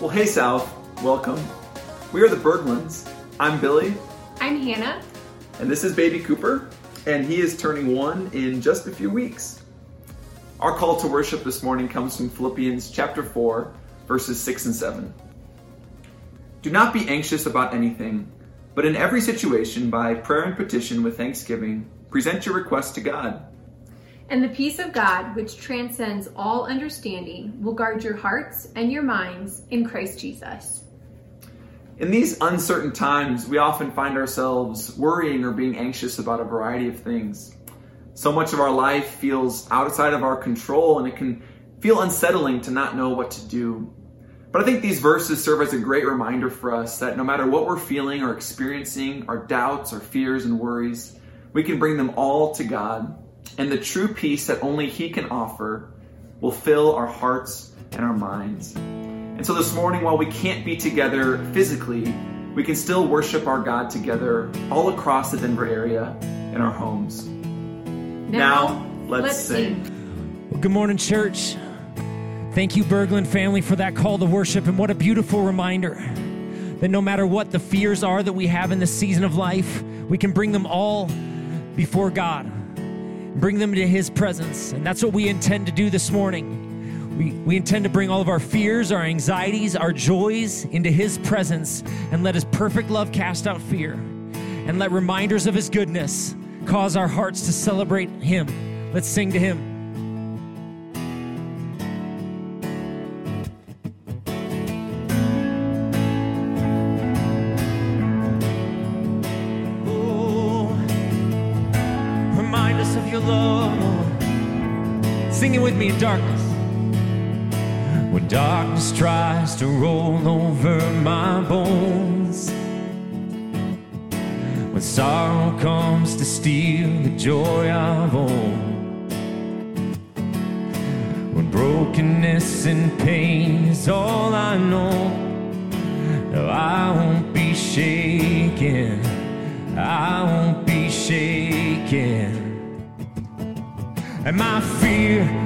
Well, hey, South. Welcome. We are the Berglunds. I'm Billy, I'm Hannah. and this is Baby Cooper, and he is turning one in just a few weeks. Our call to worship this morning comes from Philippians chapter 4, verses 6 and 7. Do not be anxious about anything, but in every situation, by prayer and petition with thanksgiving, present your requests to God. And the peace of God, which transcends all understanding, will guard your hearts and your minds in Christ Jesus. In these uncertain times, we often find ourselves worrying or being anxious about a variety of things. So much of our life feels outside of our control, and it can feel unsettling to not know what to do. But I think these verses serve as a great reminder for us that no matter what we're feeling or experiencing, our doubts, our fears, and worries, we can bring them all to God, and the true peace that only He can offer will fill our hearts and our minds. And so this morning, while we can't be together physically, we can still worship our God together all across the Denver area in our homes. Now, let's sing. Well, good morning, church. Thank you, Berglund family, for that call to worship. And what a beautiful reminder that no matter what the fears are that we have in this season of life, we can bring them all before God, bring them to His presence. And that's what we intend to do this morning. We, we intend to bring all of our fears, our anxieties, our joys into His presence and let His perfect love cast out fear and let reminders of His goodness cause our hearts to celebrate Him. Let's sing to Him. Darkness. When darkness tries to roll over my bones, when sorrow comes to steal the joy I've when brokenness and pain is all I know, no, I won't be shaken. I won't be shaken. And my fear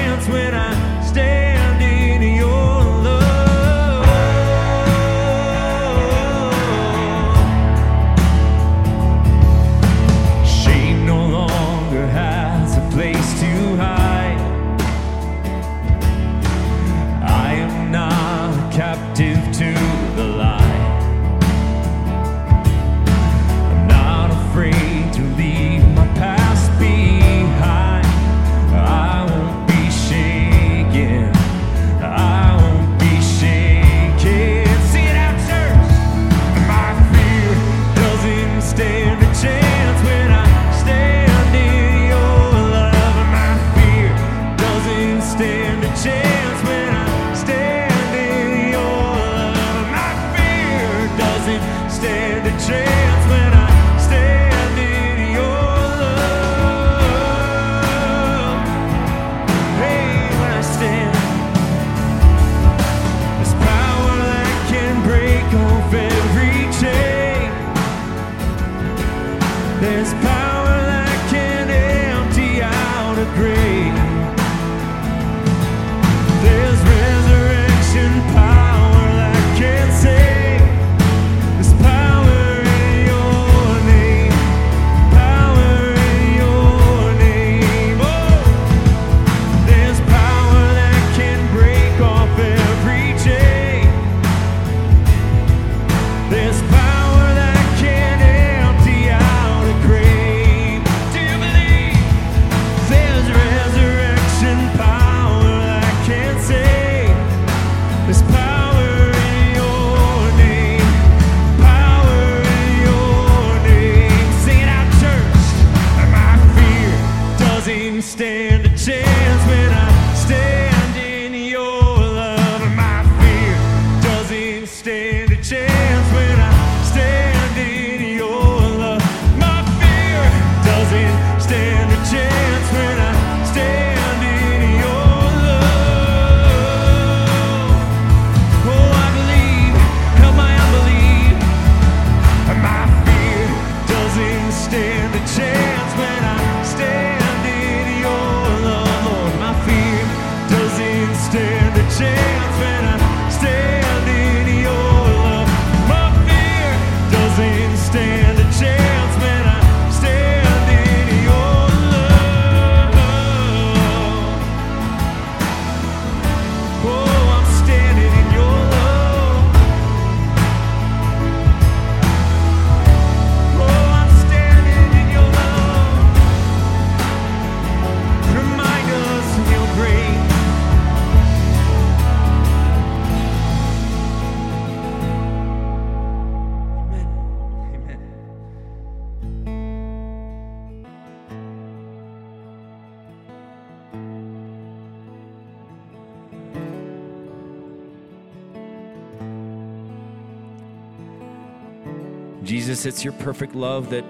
Jesus, it's your perfect love that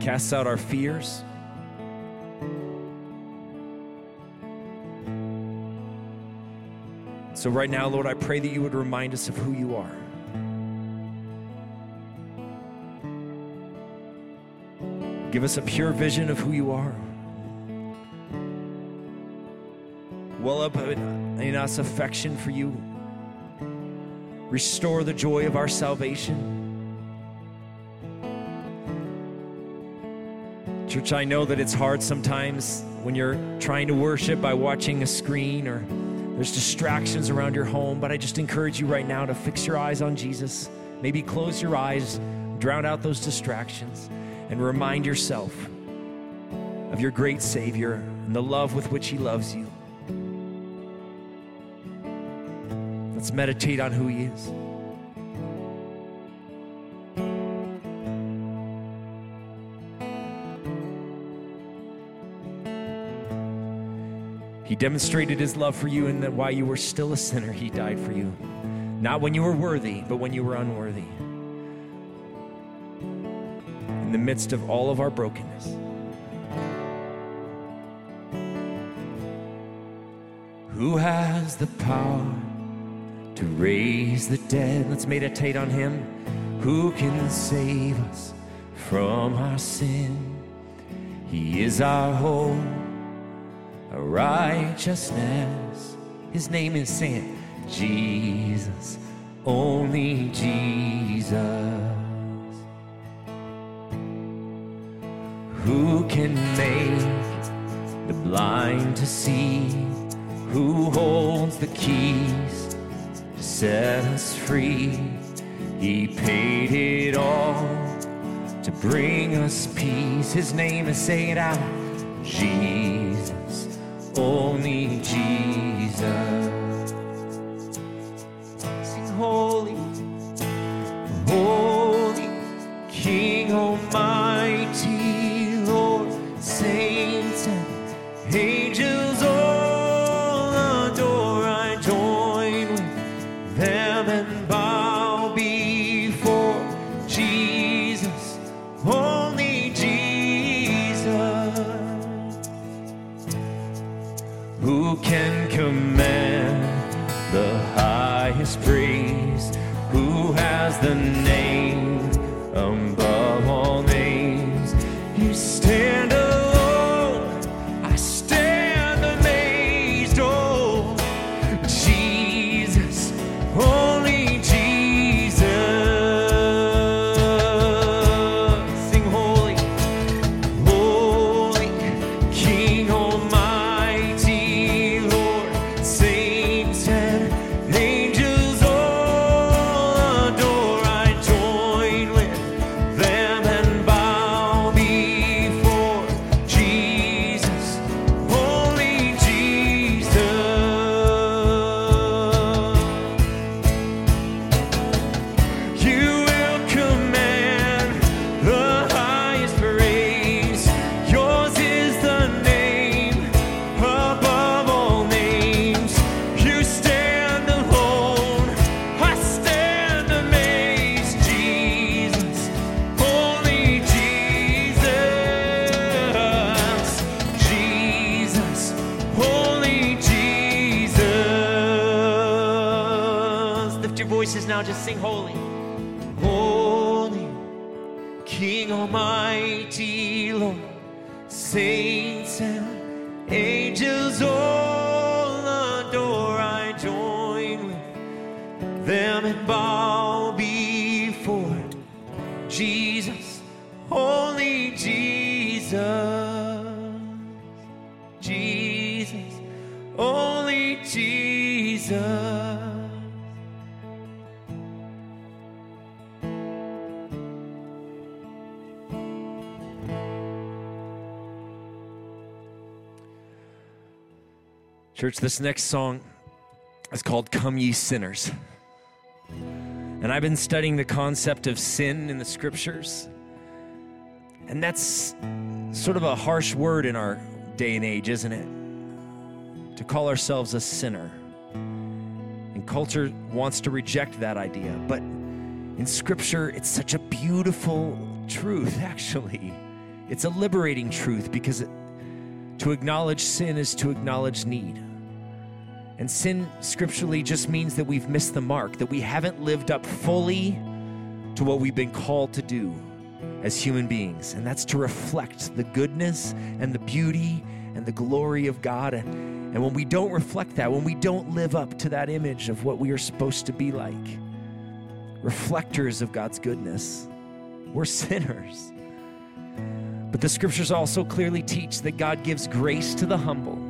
casts out our fears. So, right now, Lord, I pray that you would remind us of who you are. Give us a pure vision of who you are. Well up in, in us affection for you. Restore the joy of our salvation. Church, I know that it's hard sometimes when you're trying to worship by watching a screen or there's distractions around your home, but I just encourage you right now to fix your eyes on Jesus. Maybe close your eyes, drown out those distractions, and remind yourself of your great Savior and the love with which He loves you. Let's meditate on who He is. Demonstrated his love for you and that while you were still a sinner, he died for you. Not when you were worthy, but when you were unworthy. In the midst of all of our brokenness. Who has the power to raise the dead? Let's meditate on him. Who can save us from our sin? He is our hope righteousness. His name is saying, Jesus, only Jesus. Who can make the blind to see? Who holds the keys to set us free? He paid it all to bring us peace. His name is saying out, Jesus, only Jesus. Sing holy, holy, the Church, this next song is called Come Ye Sinners. And I've been studying the concept of sin in the scriptures. And that's sort of a harsh word in our day and age, isn't it? To call ourselves a sinner. And culture wants to reject that idea. But In Scripture, it's such a beautiful truth, actually. It's a liberating truth because it, to acknowledge sin is to acknowledge need. And sin scripturally just means that we've missed the mark, that we haven't lived up fully to what we've been called to do as human beings. And that's to reflect the goodness and the beauty and the glory of God. And when we don't reflect that, when we don't live up to that image of what we are supposed to be like, reflectors of God's goodness, we're sinners. But the scriptures also clearly teach that God gives grace to the humble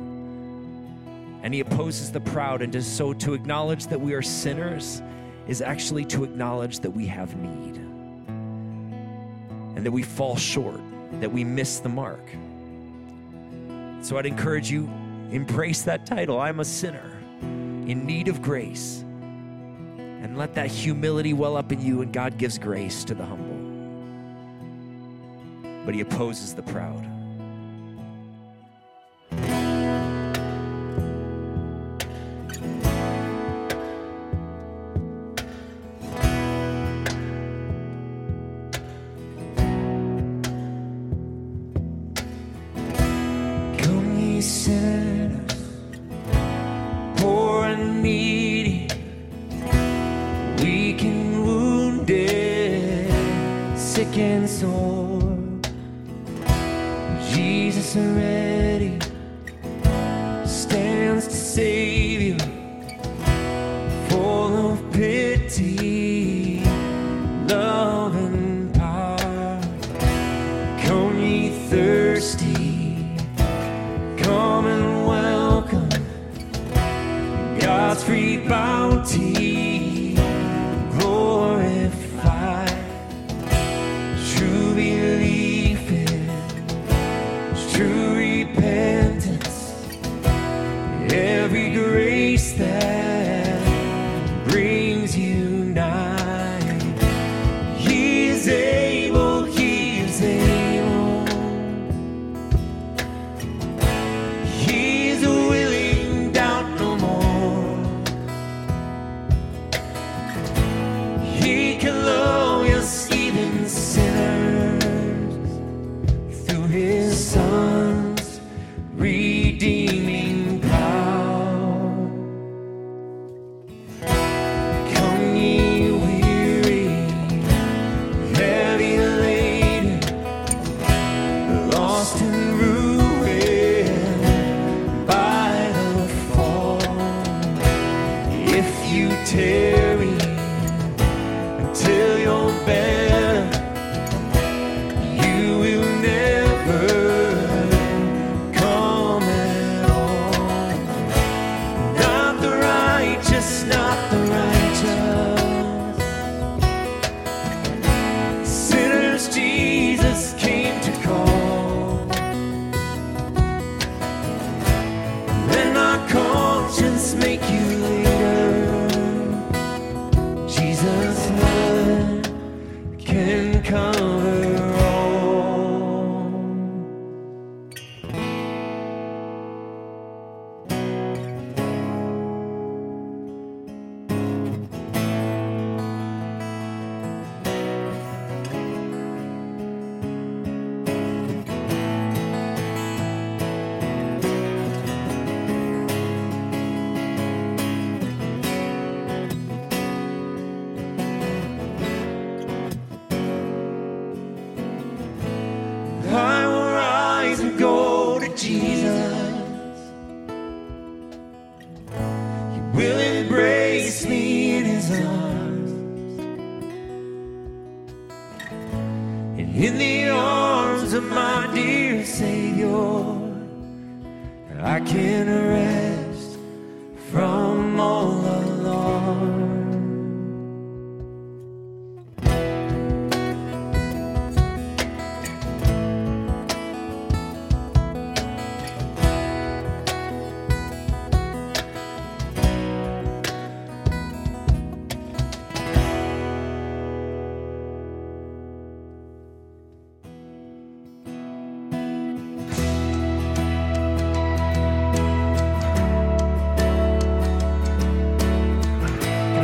and he opposes the proud. And to, so to acknowledge that we are sinners is actually to acknowledge that we have need and that we fall short, that we miss the mark. So I'd encourage you, embrace that title. I'm a sinner in need of grace. And let that humility well up in you, and God gives grace to the humble. But He opposes the proud.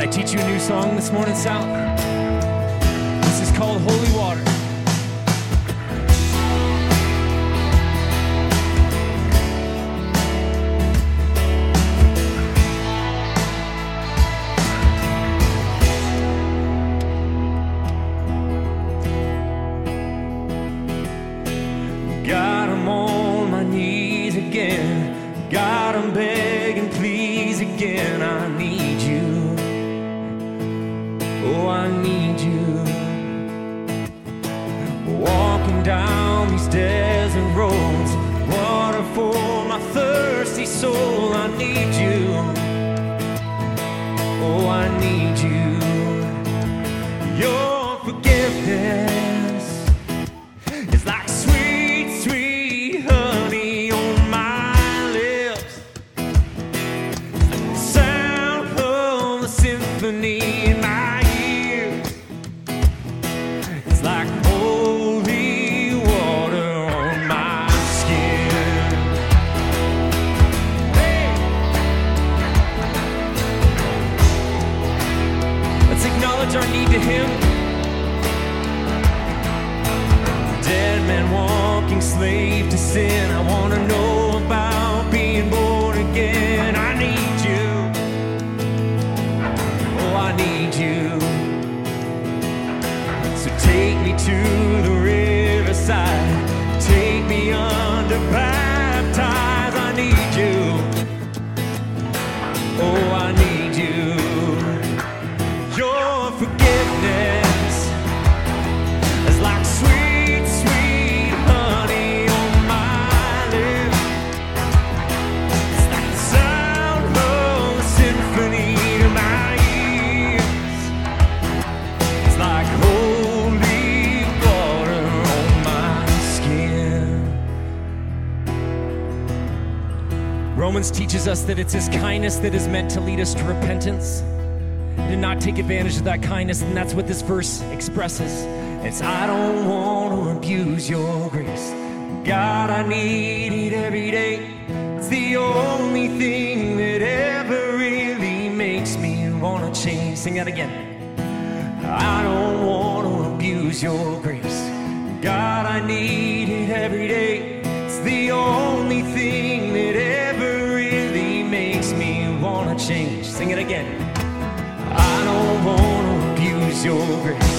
I teach you a new song this morning, Sal? This is called Holy Water. Romans teaches us that it's His kindness that is meant to lead us to repentance. To not take advantage of that kindness, and that's what this verse expresses. It's I don't want to abuse your grace. God, I need it every day. It's the only thing that ever really makes me want to change. Sing that again. I don't want to abuse your grace. God, I need it every day. It's the only thing Sing it again. I don't want to abuse your grace.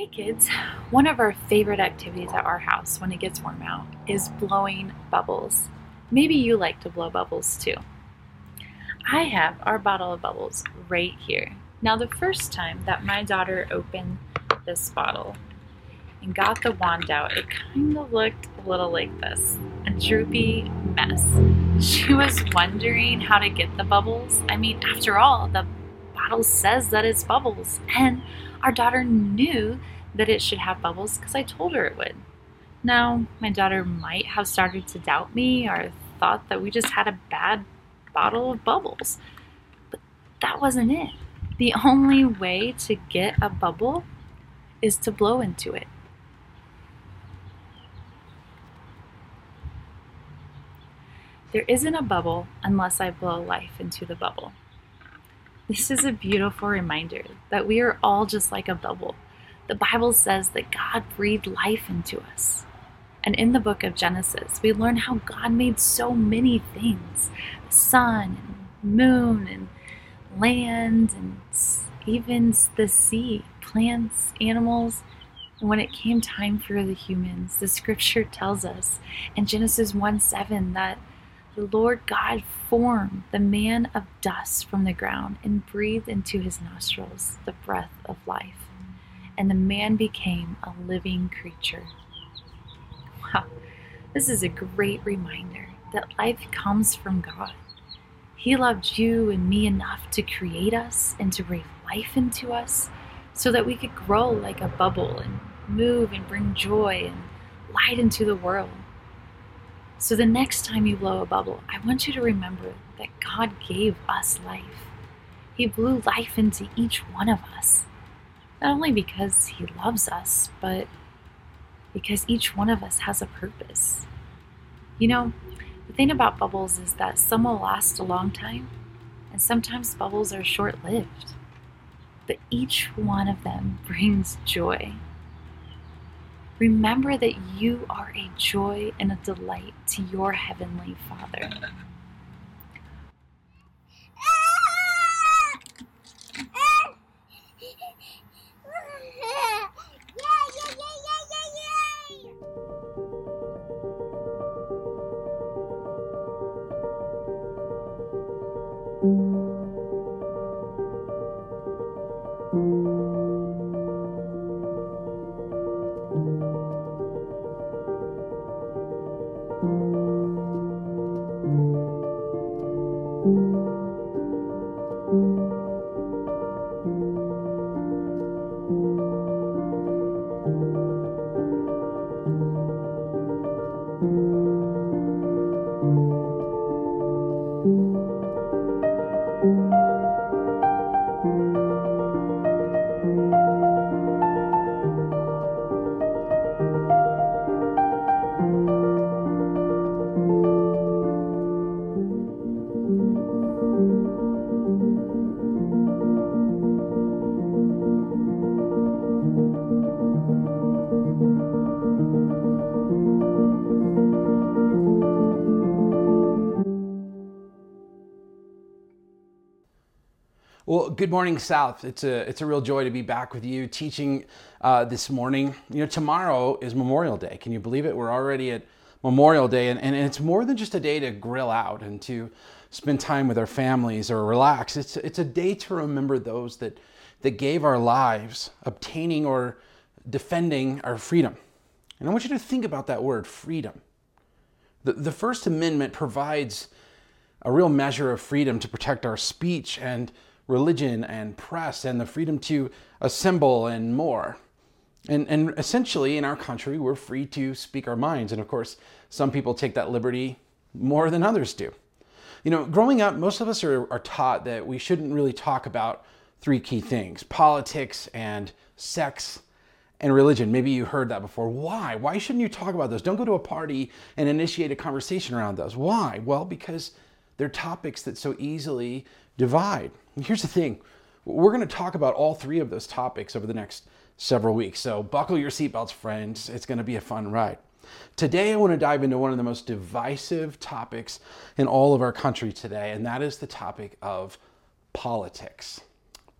Hey kids, one of our favorite activities at our house when it gets warm out is blowing bubbles. Maybe you like to blow bubbles too. I have our bottle of bubbles right here. Now, the first time that my daughter opened this bottle and got the wand out, it kind of looked a little like this a droopy mess. She was wondering how to get the bubbles. I mean, after all, the bottle says that it's bubbles. And Our daughter knew that it should have bubbles because I told her it would. Now, my daughter might have started to doubt me or thought that we just had a bad bottle of bubbles. But that wasn't it. The only way to get a bubble is to blow into it. There isn't a bubble unless I blow life into the bubble. This is a beautiful reminder that we are all just like a bubble. The Bible says that God breathed life into us. And in the book of Genesis, we learn how God made so many things sun, and moon, and land, and even the sea, plants, animals. And when it came time for the humans, the scripture tells us in Genesis 1 7 that the Lord God formed the man of dust from the ground and breathed into his nostrils the breath of life. And the man became a living creature. Wow, this is a great reminder that life comes from God. He loved you and me enough to create us and to breathe life into us so that we could grow like a bubble and move and bring joy and light into the world. So the next time you blow a bubble, I want you to remember that God gave us life. He blew life into each one of us, not only because He loves us, but because each one of us has a purpose. You know, the thing about bubbles is that some will last a long time, and sometimes bubbles are short lived. But each one of them brings joy. Remember that you are a joy and a delight to your Heavenly Father. Good morning, South. It's a it's a real joy to be back with you teaching uh, this morning. You know, tomorrow is Memorial Day. Can you believe it? We're already at Memorial Day, and, and it's more than just a day to grill out and to spend time with our families or relax. It's it's a day to remember those that that gave our lives obtaining or defending our freedom. And I want you to think about that word, freedom. The, the First Amendment provides a real measure of freedom to protect our speech and religion and press and the freedom to assemble and more. And, and essentially, in our country, we're free to speak our minds. And of course, some people take that liberty more than others do. You know, growing up, most of us are, are taught that we shouldn't really talk about three key things politics and sex and religion. Maybe you heard that before. Why? Why shouldn't you talk about those? Don't go to a party and initiate a conversation around those. Why? Well, because they're topics that so easily divide. And here's the thing we're going to talk about all three of those topics over the next several weeks. So buckle your seatbelts, friends. It's going to be a fun ride. Today, I want to dive into one of the most divisive topics in all of our country today, and that is the topic of politics.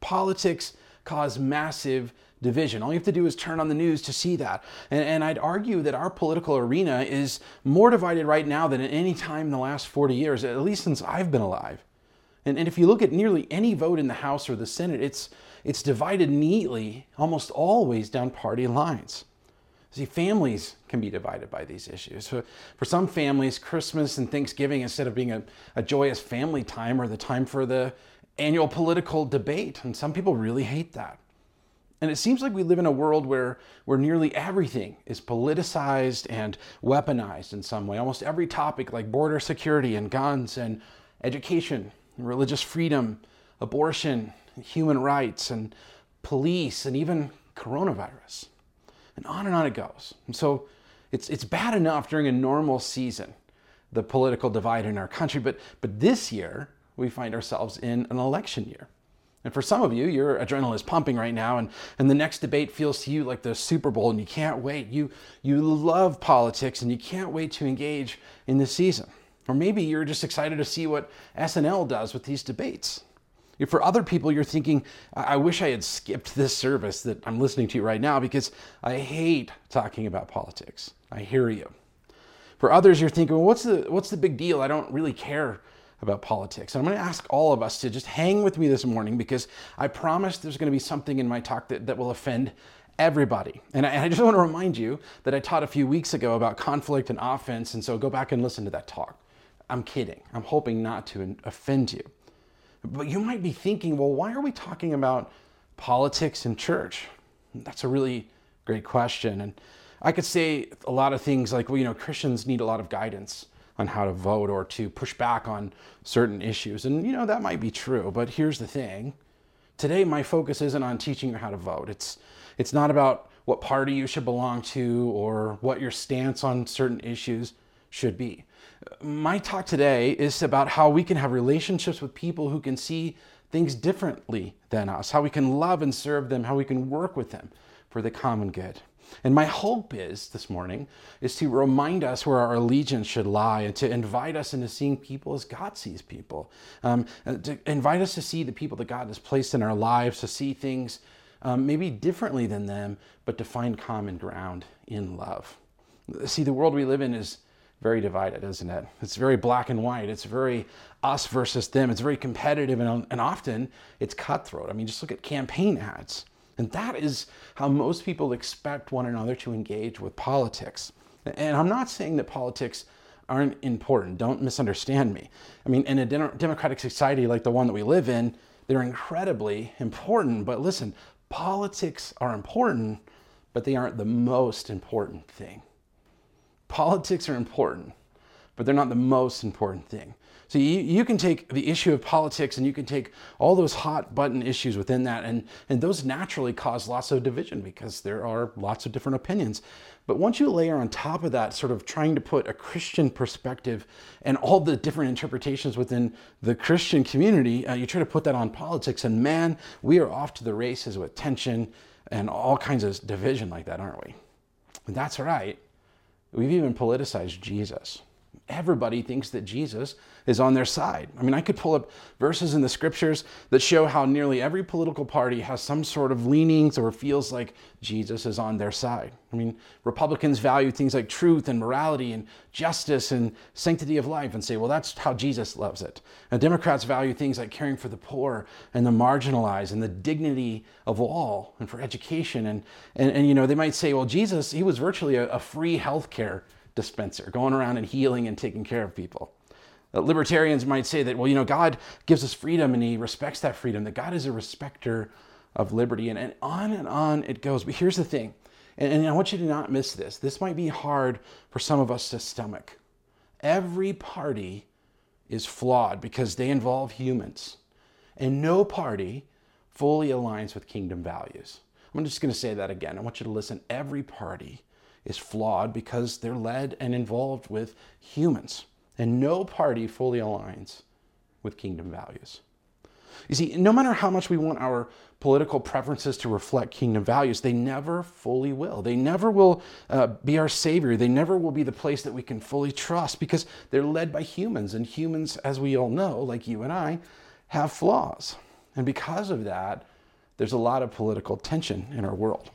Politics cause massive division. All you have to do is turn on the news to see that. And, and, I'd argue that our political arena is more divided right now than at any time in the last 40 years, at least since I've been alive. And, and if you look at nearly any vote in the House or the Senate, it's, it's divided neatly, almost always down party lines. See, families can be divided by these issues. For, for some families, Christmas and Thanksgiving, instead of being a, a joyous family time, are the time for the annual political debate. And some people really hate that. And it seems like we live in a world where, where nearly everything is politicized and weaponized in some way. Almost every topic, like border security and guns and education, religious freedom, abortion, human rights, and police, and even coronavirus. And on and on it goes. And so it's, it's bad enough during a normal season, the political divide in our country, but, but this year we find ourselves in an election year. And for some of you, your adrenaline is pumping right now, and, and the next debate feels to you like the Super Bowl, and you can't wait. You, you love politics, and you can't wait to engage in this season. Or maybe you're just excited to see what SNL does with these debates. For other people, you're thinking, I wish I had skipped this service that I'm listening to right now because I hate talking about politics. I hear you. For others, you're thinking, well, what's the, what's the big deal? I don't really care about politics. And I'm going to ask all of us to just hang with me this morning because I promise there's going to be something in my talk that, that will offend everybody. And I, and I, just want to remind you that I taught a few weeks ago about conflict and offense. And so go back and listen to that talk. I'm kidding. I'm hoping not to offend you. But you might be thinking, well, why are we talking about politics in church? That's a really great question. And I could say a lot of things like, well, you know, Christians need a lot of guidance on how to vote or to push back on certain issues. And, you know, that might be true. But here's the thing today, my focus isn't on teaching you how to vote. It's, it's not about what party you should belong to or what your stance on certain issues should be. My talk today is about how we can have relationships with people who can see things differently than us, how we can love and serve them, how we can work with them for the common good. And my hope is this morning is to remind us where our allegiance should lie and to invite us into seeing people as God sees people. Um, to invite us to see the people that God has placed in our lives, to see things um, maybe differently than them, but to find common ground in love. See, the world we live in is very divided, isn't it? It's very black and white. It's very us versus them. It's very competitive, and, um, and often it's cutthroat. I mean, just look at campaign ads. And that is how most people expect one another to engage with politics. And I'm not saying that politics aren't important. Don't misunderstand me. I mean, in a democratic society like the one that we live in, they're incredibly important. But listen, politics are important, but they aren't the most important thing. Politics are important, but they're not the most important thing. So you, you can take the issue of politics and you can take all those hot button issues within that, and, and those naturally cause lots of division because there are lots of different opinions. But once you layer on top of that, sort of trying to put a Christian perspective and all the different interpretations within the Christian community, uh, you try to put that on politics, and man, we are off to the races with tension and all kinds of division like that, aren't we? And that's right. We've even politicized Jesus everybody thinks that Jesus is on their side. I mean, I could pull up verses in the scriptures that show how nearly every political party has some sort of leanings or feels like Jesus is on their side. I mean, Republicans value things like truth and morality and justice and sanctity of life and say, well, that's how Jesus loves it. And Democrats value things like caring for the poor and the marginalized and the dignity of all and for education. And, and, and you know, they might say, well, Jesus, he was virtually a, a free health care dispenser, going around and healing and taking care of people. Uh, libertarians might say that, well, you know, God gives us freedom and he respects that freedom, that God is a respecter of liberty, and, and on and on it goes. But here's the thing, and, and I want you to not miss this. This might be hard for some of us to stomach. Every party is flawed because they involve humans, and no party fully aligns with kingdom values. I'm just going to say that again. I want you to listen. Every party is flawed because they're led and involved with humans. And no party fully aligns with kingdom values. You see, no matter how much we want our political preferences to reflect kingdom values, they never fully will. They never will uh, be our savior. They never will be the place that we can fully trust because they're led by humans. And humans, as we all know, like you and I, have flaws. And because of that, there's a lot of political tension in our world.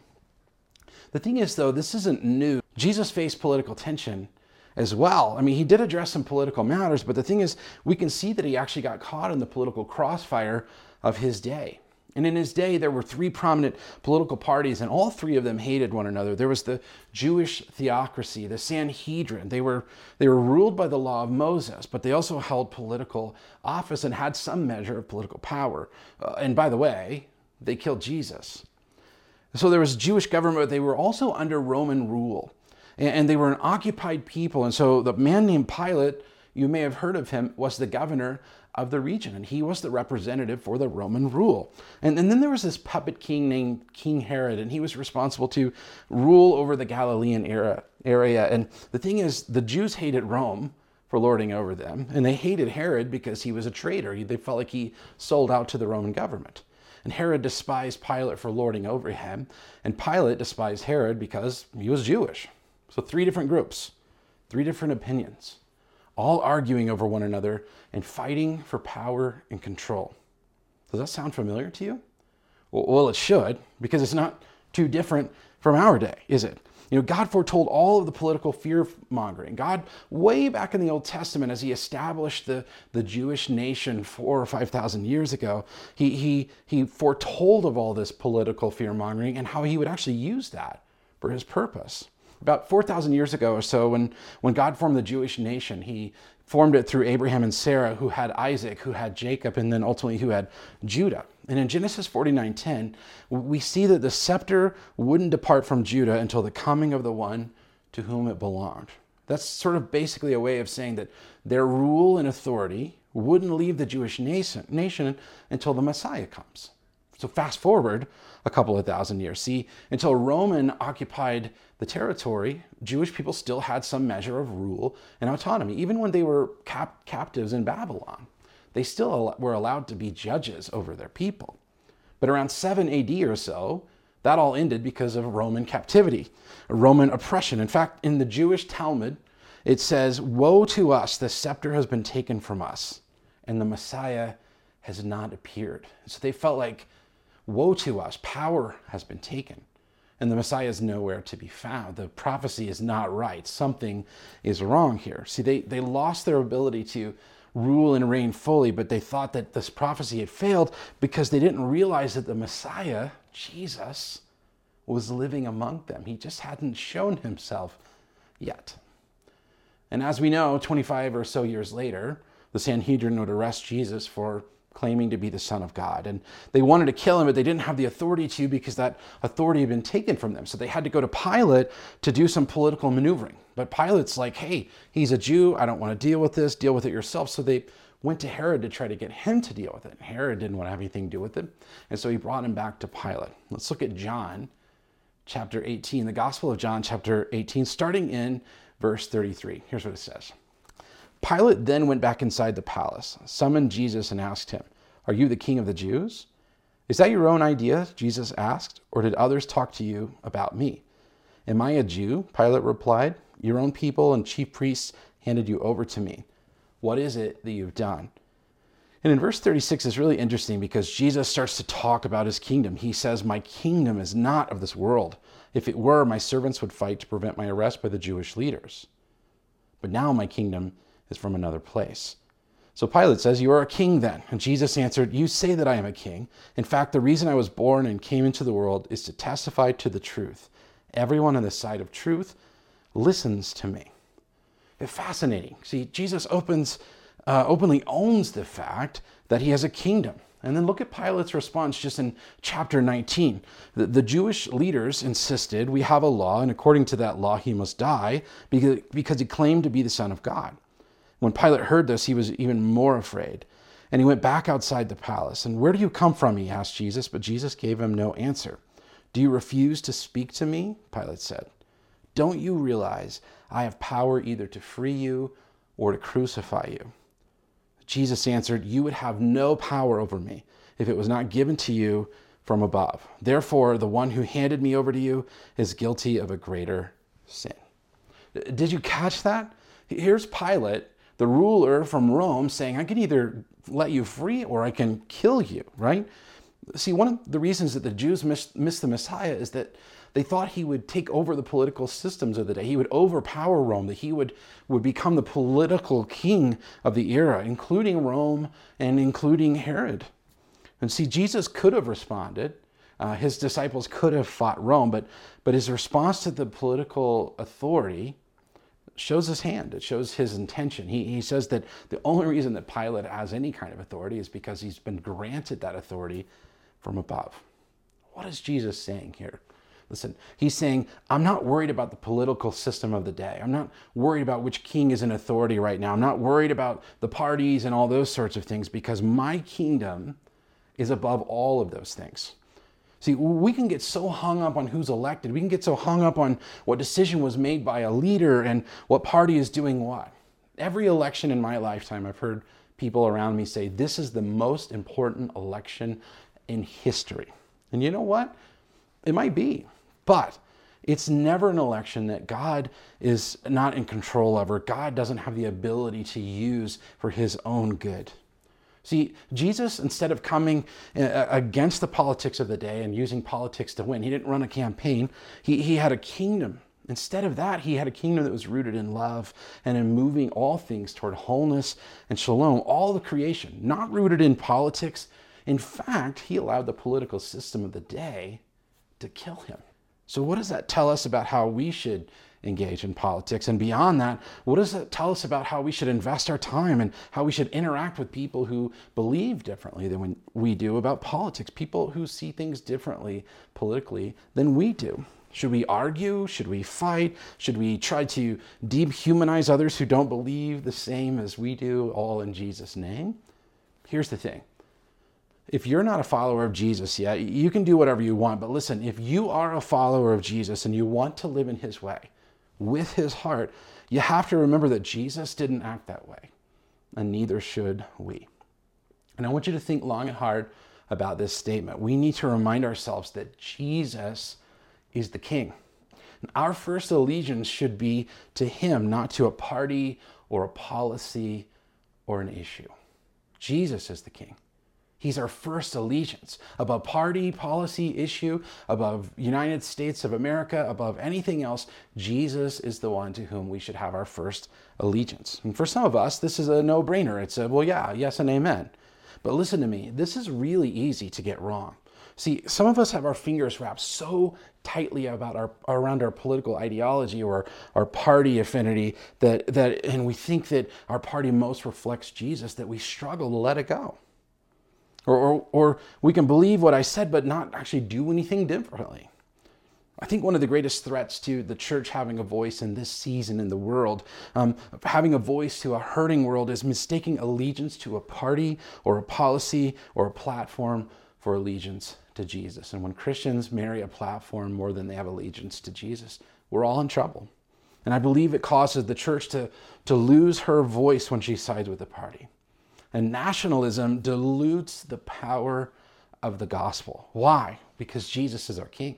The thing is, though, this isn't new. Jesus faced political tension as well. I mean, he did address some political matters, but the thing is, we can see that he actually got caught in the political crossfire of his day. And in his day, there were three prominent political parties, and all three of them hated one another. There was the Jewish theocracy, the Sanhedrin. They were, they were ruled by the law of Moses, but they also held political office and had some measure of political power. Uh, and by the way, they killed Jesus. So there was Jewish government, but they were also under Roman rule. And, they were an occupied people. And so the man named Pilate, you may have heard of him, was the governor of the region. And he was the representative for the Roman rule. And, and then there was this puppet king named King Herod, and he was responsible to rule over the Galilean era, area. And the thing is, the Jews hated Rome for lording over them, and they hated Herod because he was a traitor. They felt like he sold out to the Roman government. And Herod despised Pilate for lording over him, and Pilate despised Herod because he was Jewish. So, three different groups, three different opinions, all arguing over one another and fighting for power and control. Does that sound familiar to you? Well, it should, because it's not too different from our day, is it? You know, God foretold all of the political fear mongering. God, way back in the Old Testament, as He established the, the Jewish nation four or 5,000 years ago, he, he, he foretold of all this political fear mongering and how He would actually use that for His purpose. About 4,000 years ago or so, when, when God formed the Jewish nation, He formed it through Abraham and Sarah, who had Isaac, who had Jacob, and then ultimately who had Judah. And in Genesis 49:10, we see that the scepter wouldn't depart from Judah until the coming of the one to whom it belonged. That's sort of basically a way of saying that their rule and authority wouldn't leave the Jewish nation, until the Messiah comes. So fast forward a couple of thousand years. See, until Roman occupied the territory, Jewish people still had some measure of rule and autonomy. Even when they were cap- captives in Babylon, they still were allowed to be judges over their people. But around 7 AD or so, that all ended because of Roman captivity, Roman oppression. In fact, in the Jewish Talmud, it says, Woe to us, the scepter has been taken from us, and the Messiah has not appeared. So they felt like, Woe to us, power has been taken and the Messiah is nowhere to be found. The prophecy is not right. Something is wrong here. See, they, they lost their ability to rule and reign fully, but they thought that this prophecy had failed because they didn't realize that the Messiah, Jesus, was living among them. He just hadn't shown himself yet. And as we know, 25 or so years later, the Sanhedrin would arrest Jesus for claiming to be the Son of God. And they wanted to kill him, but they didn't have the authority to because that authority had been taken from them. So they had to go to Pilate to do some political maneuvering. But Pilate's like, hey, he's a Jew. I don't want to deal with this. Deal with it yourself. So they went to Herod to try to get him to deal with it. Herod didn't want to have anything to do with it. And so he brought him back to Pilate. Let's look at John chapter 18, the Gospel of John chapter 18, starting in verse 33. Here's what it says. Pilate then went back inside the palace, summoned Jesus, and asked him, Are you the king of the Jews? Is that your own idea? Jesus asked, or did others talk to you about me? Am I a Jew? Pilate replied. Your own people and chief priests handed you over to me. What is it that you've done? And in verse 36 is really interesting because Jesus starts to talk about his kingdom. He says, My kingdom is not of this world. If it were, my servants would fight to prevent my arrest by the Jewish leaders. But now my kingdom is from another place. So Pilate says, You are a king then. And Jesus answered, You say that I am a king. In fact, the reason I was born and came into the world is to testify to the truth. Everyone on the side of truth listens to me. It's fascinating. See, Jesus opens, uh, openly owns the fact that he has a kingdom. And then look at Pilate's response just in chapter 19. The, the, Jewish leaders insisted we have a law, and according to that law, he must die because, because he claimed to be the Son of God. When Pilate heard this, he was even more afraid. And he went back outside the palace. And where do you come from? He asked Jesus, but Jesus gave him no answer. Do you refuse to speak to me? Pilate said. Don't you realize I have power either to free you or to crucify you? Jesus answered, You would have no power over me if it was not given to you from above. Therefore, the one who handed me over to you is guilty of a greater sin. Did you catch that? Here's Pilate the ruler from Rome saying, I can either let you free or I can kill you, right? See, one of the reasons that the Jews missed, missed, the Messiah is that they thought he would take over the political systems of the day. He would overpower Rome, that he would, would become the political king of the era, including Rome and including Herod. And see, Jesus could have responded. Uh, his disciples could have fought Rome, but, but his response to the political authority shows his hand. It shows his intention. He, he says that the only reason that Pilate has any kind of authority is because he's been granted that authority from above. What is Jesus saying here? Listen, he's saying, I'm not worried about the political system of the day. I'm not worried about which king is in authority right now. I'm not worried about the parties and all those sorts of things because my kingdom is above all of those things. See, we can get so hung up on who's elected. We can get so hung up on what decision was made by a leader and what party is doing what. Every election in my lifetime, I've heard people around me say, this is the most important election in history. And you know what? It might be, but it's never an election that God is not in control of or God doesn't have the ability to use for his own good. See, Jesus, instead of coming uh, against the politics of the day and using politics to win, he didn't run a campaign. He, he had a kingdom. Instead of that, he had a kingdom that was rooted in love and in moving all things toward wholeness and shalom, all the creation, not rooted in politics. In fact, he allowed the political system of the day to kill him. So, what does that tell us about how we should engage in politics? And beyond that, what does that tell us about how we should invest our time and how we should interact with people who believe differently than we do about politics, people who see things differently politically than we do? Should we argue? Should we fight? Should we try to dehumanize others who don't believe the same as we do, all in Jesus' name? Here's the thing if you're not a follower of Jesus yet, you can do whatever you want. But listen, if you are a follower of Jesus and you want to live in his way, with his heart, you have to remember that Jesus didn't act that way, and neither should we. And I want you to think long and hard about this statement. We need to remind ourselves that Jesus is the king. And Our first allegiance should be to him, not to a party or a policy or an issue. Jesus is the king. He's our first allegiance above party, policy, issue, above United States of America, above anything else. Jesus is the one to whom we should have our first allegiance. And for some of us, this is a no brainer. It's a, well, yeah, yes, and amen. But listen to me, this is really easy to get wrong. See, some of us have our fingers wrapped so tightly about our around our political ideology or our party affinity that that and we think that our party most reflects Jesus that we struggle to let it go. Or, or, or we can believe what I said, but not actually do anything differently. I think one of the greatest threats to the church having a voice in this season in the world, um, having a voice to a hurting world, is mistaking allegiance to a party or a policy or a platform for allegiance to Jesus. And when Christians marry a platform more than they have allegiance to Jesus, we're all in trouble. And I believe it causes the church to, to lose her voice when she sides with the party. And nationalism dilutes the power of the gospel. Why? Because Jesus is our king.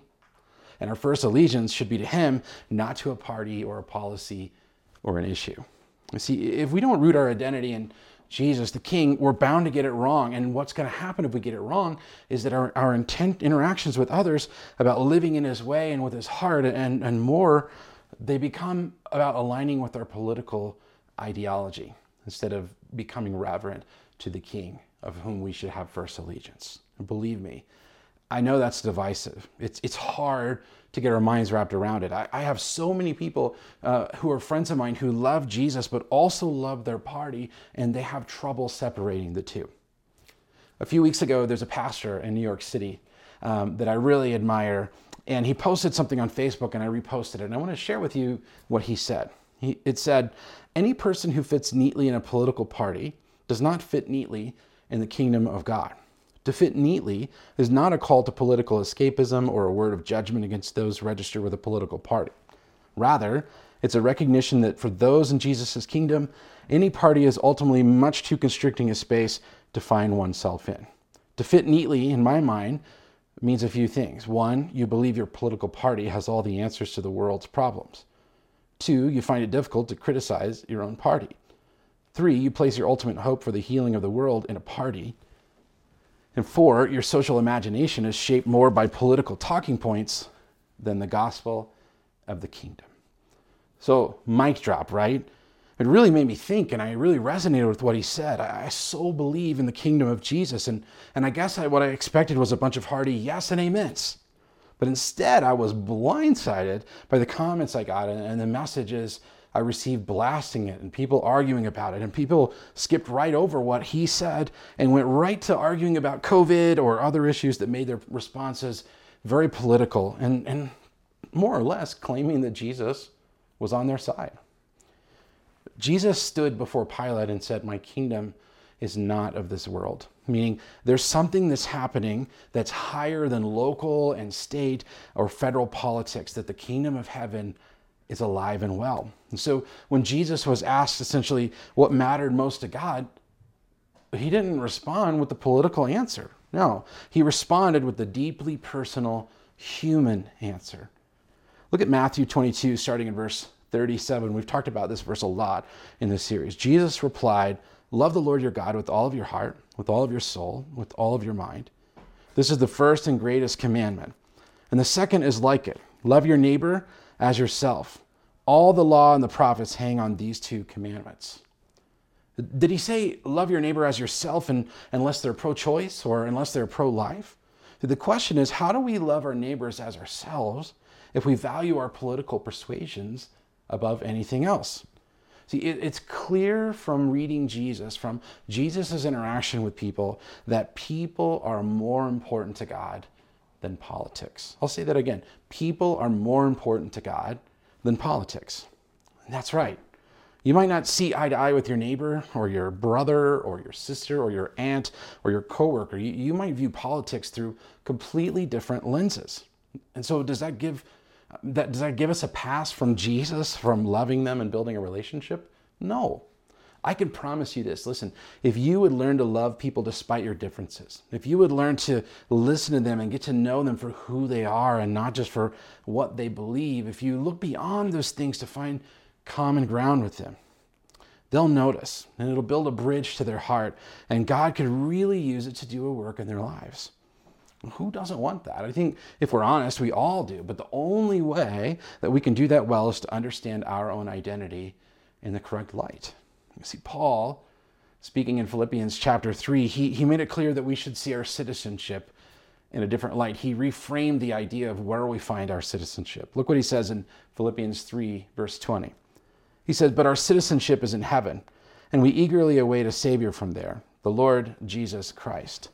And our first allegiance should be to him, not to a party or a policy or an issue. You see, if we don't root our identity in Jesus, the king, we're bound to get it wrong. And what's going to happen if we get it wrong is that our, our intent interactions with others about living in his way and with his heart and, and more, they become about aligning with our political ideology instead of becoming reverent to the king of whom we should have first allegiance. And believe me, I know that's divisive. It's, it's hard to get our minds wrapped around it. I, I have so many people uh, who are friends of mine who love Jesus, but also love their party, and they have trouble separating the two. A few weeks ago, there's a pastor in New York City um, that I really admire, and he posted something on Facebook, and I reposted it. And I want to share with you what he said. He, it said, Any person who fits neatly in a political party does not fit neatly in the kingdom of God. To fit neatly is not a call to political escapism or a word of judgment against those registered with a political party. Rather, it's a recognition that for those in Jesus' kingdom, any party is ultimately much too constricting a space to find oneself in. To fit neatly, in my mind, means a few things. One, you believe your political party has all the answers to the world's problems. Two, you find it difficult to criticize your own party. Three, you place your ultimate hope for the healing of the world in a party. And four, your social imagination is shaped more by political talking points than the gospel of the kingdom. So, mic drop, right? It really made me think, and I really resonated with what he said. I, I so believe in the kingdom of Jesus, and, and I guess I, what I expected was a bunch of hearty yes and amens. But instead, I was blindsided by the comments I got and, the messages I received blasting it and people arguing about it. And people skipped right over what he said and went right to arguing about COVID or other issues that made their responses very political, and, and more or less claiming that Jesus was on their side. Jesus stood before Pilate and said, My kingdom is not of this world. Meaning, there's something that's happening that's higher than local and state or federal politics, that the kingdom of heaven is alive and well. And so, when Jesus was asked essentially what mattered most to God, he didn't respond with the political answer. No, he responded with the deeply personal human answer. Look at Matthew 22, starting in verse 37. We've talked about this verse a lot in this series. Jesus replied, Love the Lord your God with all of your heart, with all of your soul, with all of your mind. This is the first and greatest commandment. And the second is like it love your neighbor as yourself. All the law and the prophets hang on these two commandments. Did he say love your neighbor as yourself and, unless they're pro choice or unless they're pro life? The question is how do we love our neighbors as ourselves if we value our political persuasions above anything else? See, it, it's clear from reading Jesus, from Jesus' interaction with people, that people are more important to God than politics. I'll say that again. People are more important to God than politics. And that's right. You might not see eye to eye with your neighbor or your brother or your sister or your aunt or your coworker. You, you might view politics through completely different lenses. And so does that give that does that give us a pass from Jesus from loving them and building a relationship? No. I can promise you this. Listen, if you would learn to love people despite your differences, if you would learn to listen to them and get to know them for who they are and not just for what they believe, if you look beyond those things to find common ground with them, they'll notice and it'll build a bridge to their heart, and God could really use it to do a work in their lives. Who doesn't want that? I think if we're honest, we all do. But the only way that we can do that well is to understand our own identity in the correct light. You see, Paul, speaking in Philippians chapter 3, he, he made it clear that we should see our citizenship in a different light. He reframed the idea of where we find our citizenship. Look what he says in Philippians 3, verse 20. He says, But our citizenship is in heaven, and we eagerly await a Savior from there, the Lord Jesus Christ.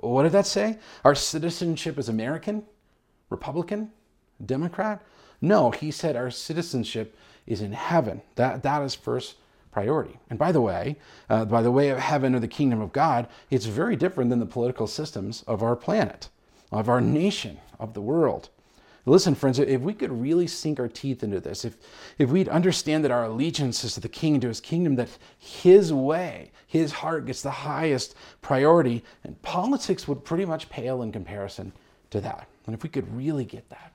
What did that say? Our citizenship is American, Republican, Democrat? No, he said our citizenship is in heaven. That, that is first priority. And by the way, uh, by the way of heaven or the kingdom of God, it's very different than the political systems of our planet, of our nation, of the world. Listen, friends, if we could really sink our teeth into this, if, if we'd understand that our allegiance is to the king, and to his kingdom, that his way, his heart gets the highest priority, and politics would pretty much pale in comparison to that. And if we could really get that,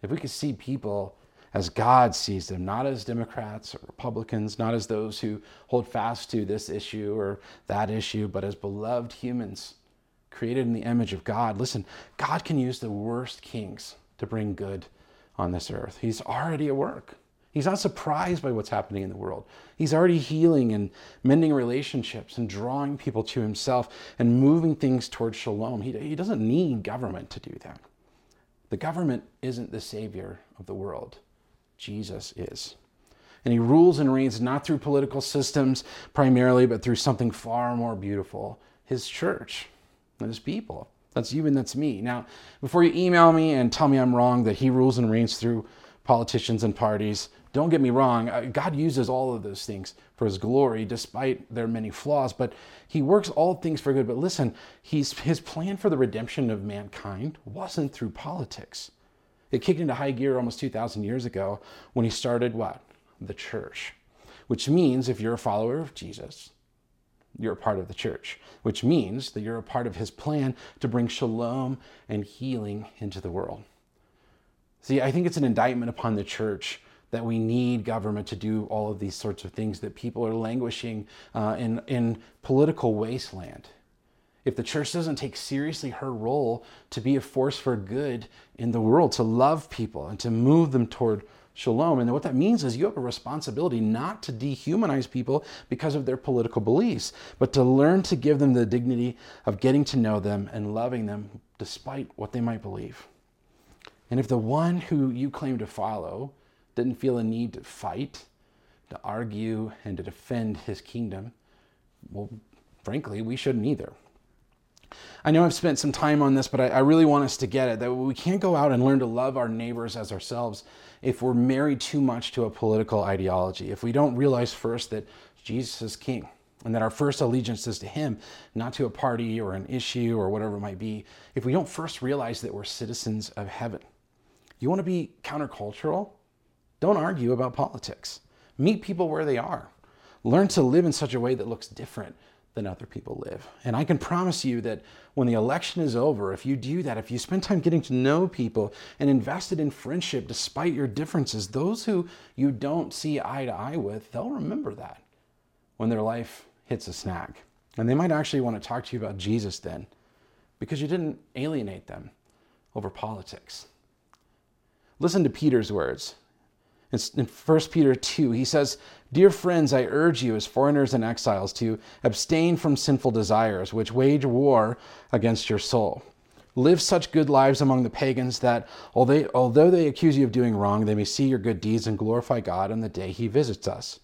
if we could see people as God sees them, not as Democrats or Republicans, not as those who hold fast to this issue or that issue, but as beloved humans created in the image of God. Listen, God can use the worst kings to bring good on this earth. He's already at work. He's not surprised by what's happening in the world. He's already healing and mending relationships and drawing people to himself and moving things towards shalom. He, he doesn't need government to do that. The government isn't the savior of the world, Jesus is. And he rules and reigns not through political systems primarily, but through something far more beautiful his church and his people. That's you and that's me. Now, before you email me and tell me I'm wrong that he rules and reigns through politicians and parties, don't get me wrong. God uses all of those things for his glory, despite their many flaws, but he works all things for good. But listen, he's, his plan for the redemption of mankind wasn't through politics. It kicked into high gear almost 2,000 years ago when he started what? The church. Which means if you're a follower of Jesus, you're a part of the church, which means that you're a part of his plan to bring shalom and healing into the world. See, I think it's an indictment upon the church that we need government to do all of these sorts of things, that people are languishing uh, in, in political wasteland. If the church doesn't take seriously her role to be a force for good in the world, to love people and to move them toward shalom. And what that means is you have a responsibility not to dehumanize people because of their political beliefs, but to learn to give them the dignity of getting to know them and loving them despite what they might believe. And if the one who you claim to follow didn't feel a need to fight, to argue, and to defend his kingdom, well, frankly, we shouldn't either. I know I've spent some time on this, but I, I really want us to get it that we can't go out and learn to love our neighbors as ourselves if we're married too much to a political ideology, if we don't realize first that Jesus is king and that our first allegiance is to him, not to a party or an issue or whatever it might be, if we don't first realize that we're citizens of heaven. You want to be countercultural? Don't argue about politics. Meet people where they are. Learn to live in such a way that looks different than other people live. And I can promise you that when the election is over, if you do that, if you spend time getting to know people and invested in friendship despite your differences, those who you don't see eye to eye with, they'll remember that when their life hits a snag. And they might actually want to talk to you about Jesus then because you didn't alienate them over politics. Listen to Peter's words. In 1 Peter 2, he says, Dear friends, I urge you as foreigners and exiles to abstain from sinful desires, which wage war against your soul. Live such good lives among the pagans that, although they accuse you of doing wrong, they may see your good deeds and glorify God on the day he visits us.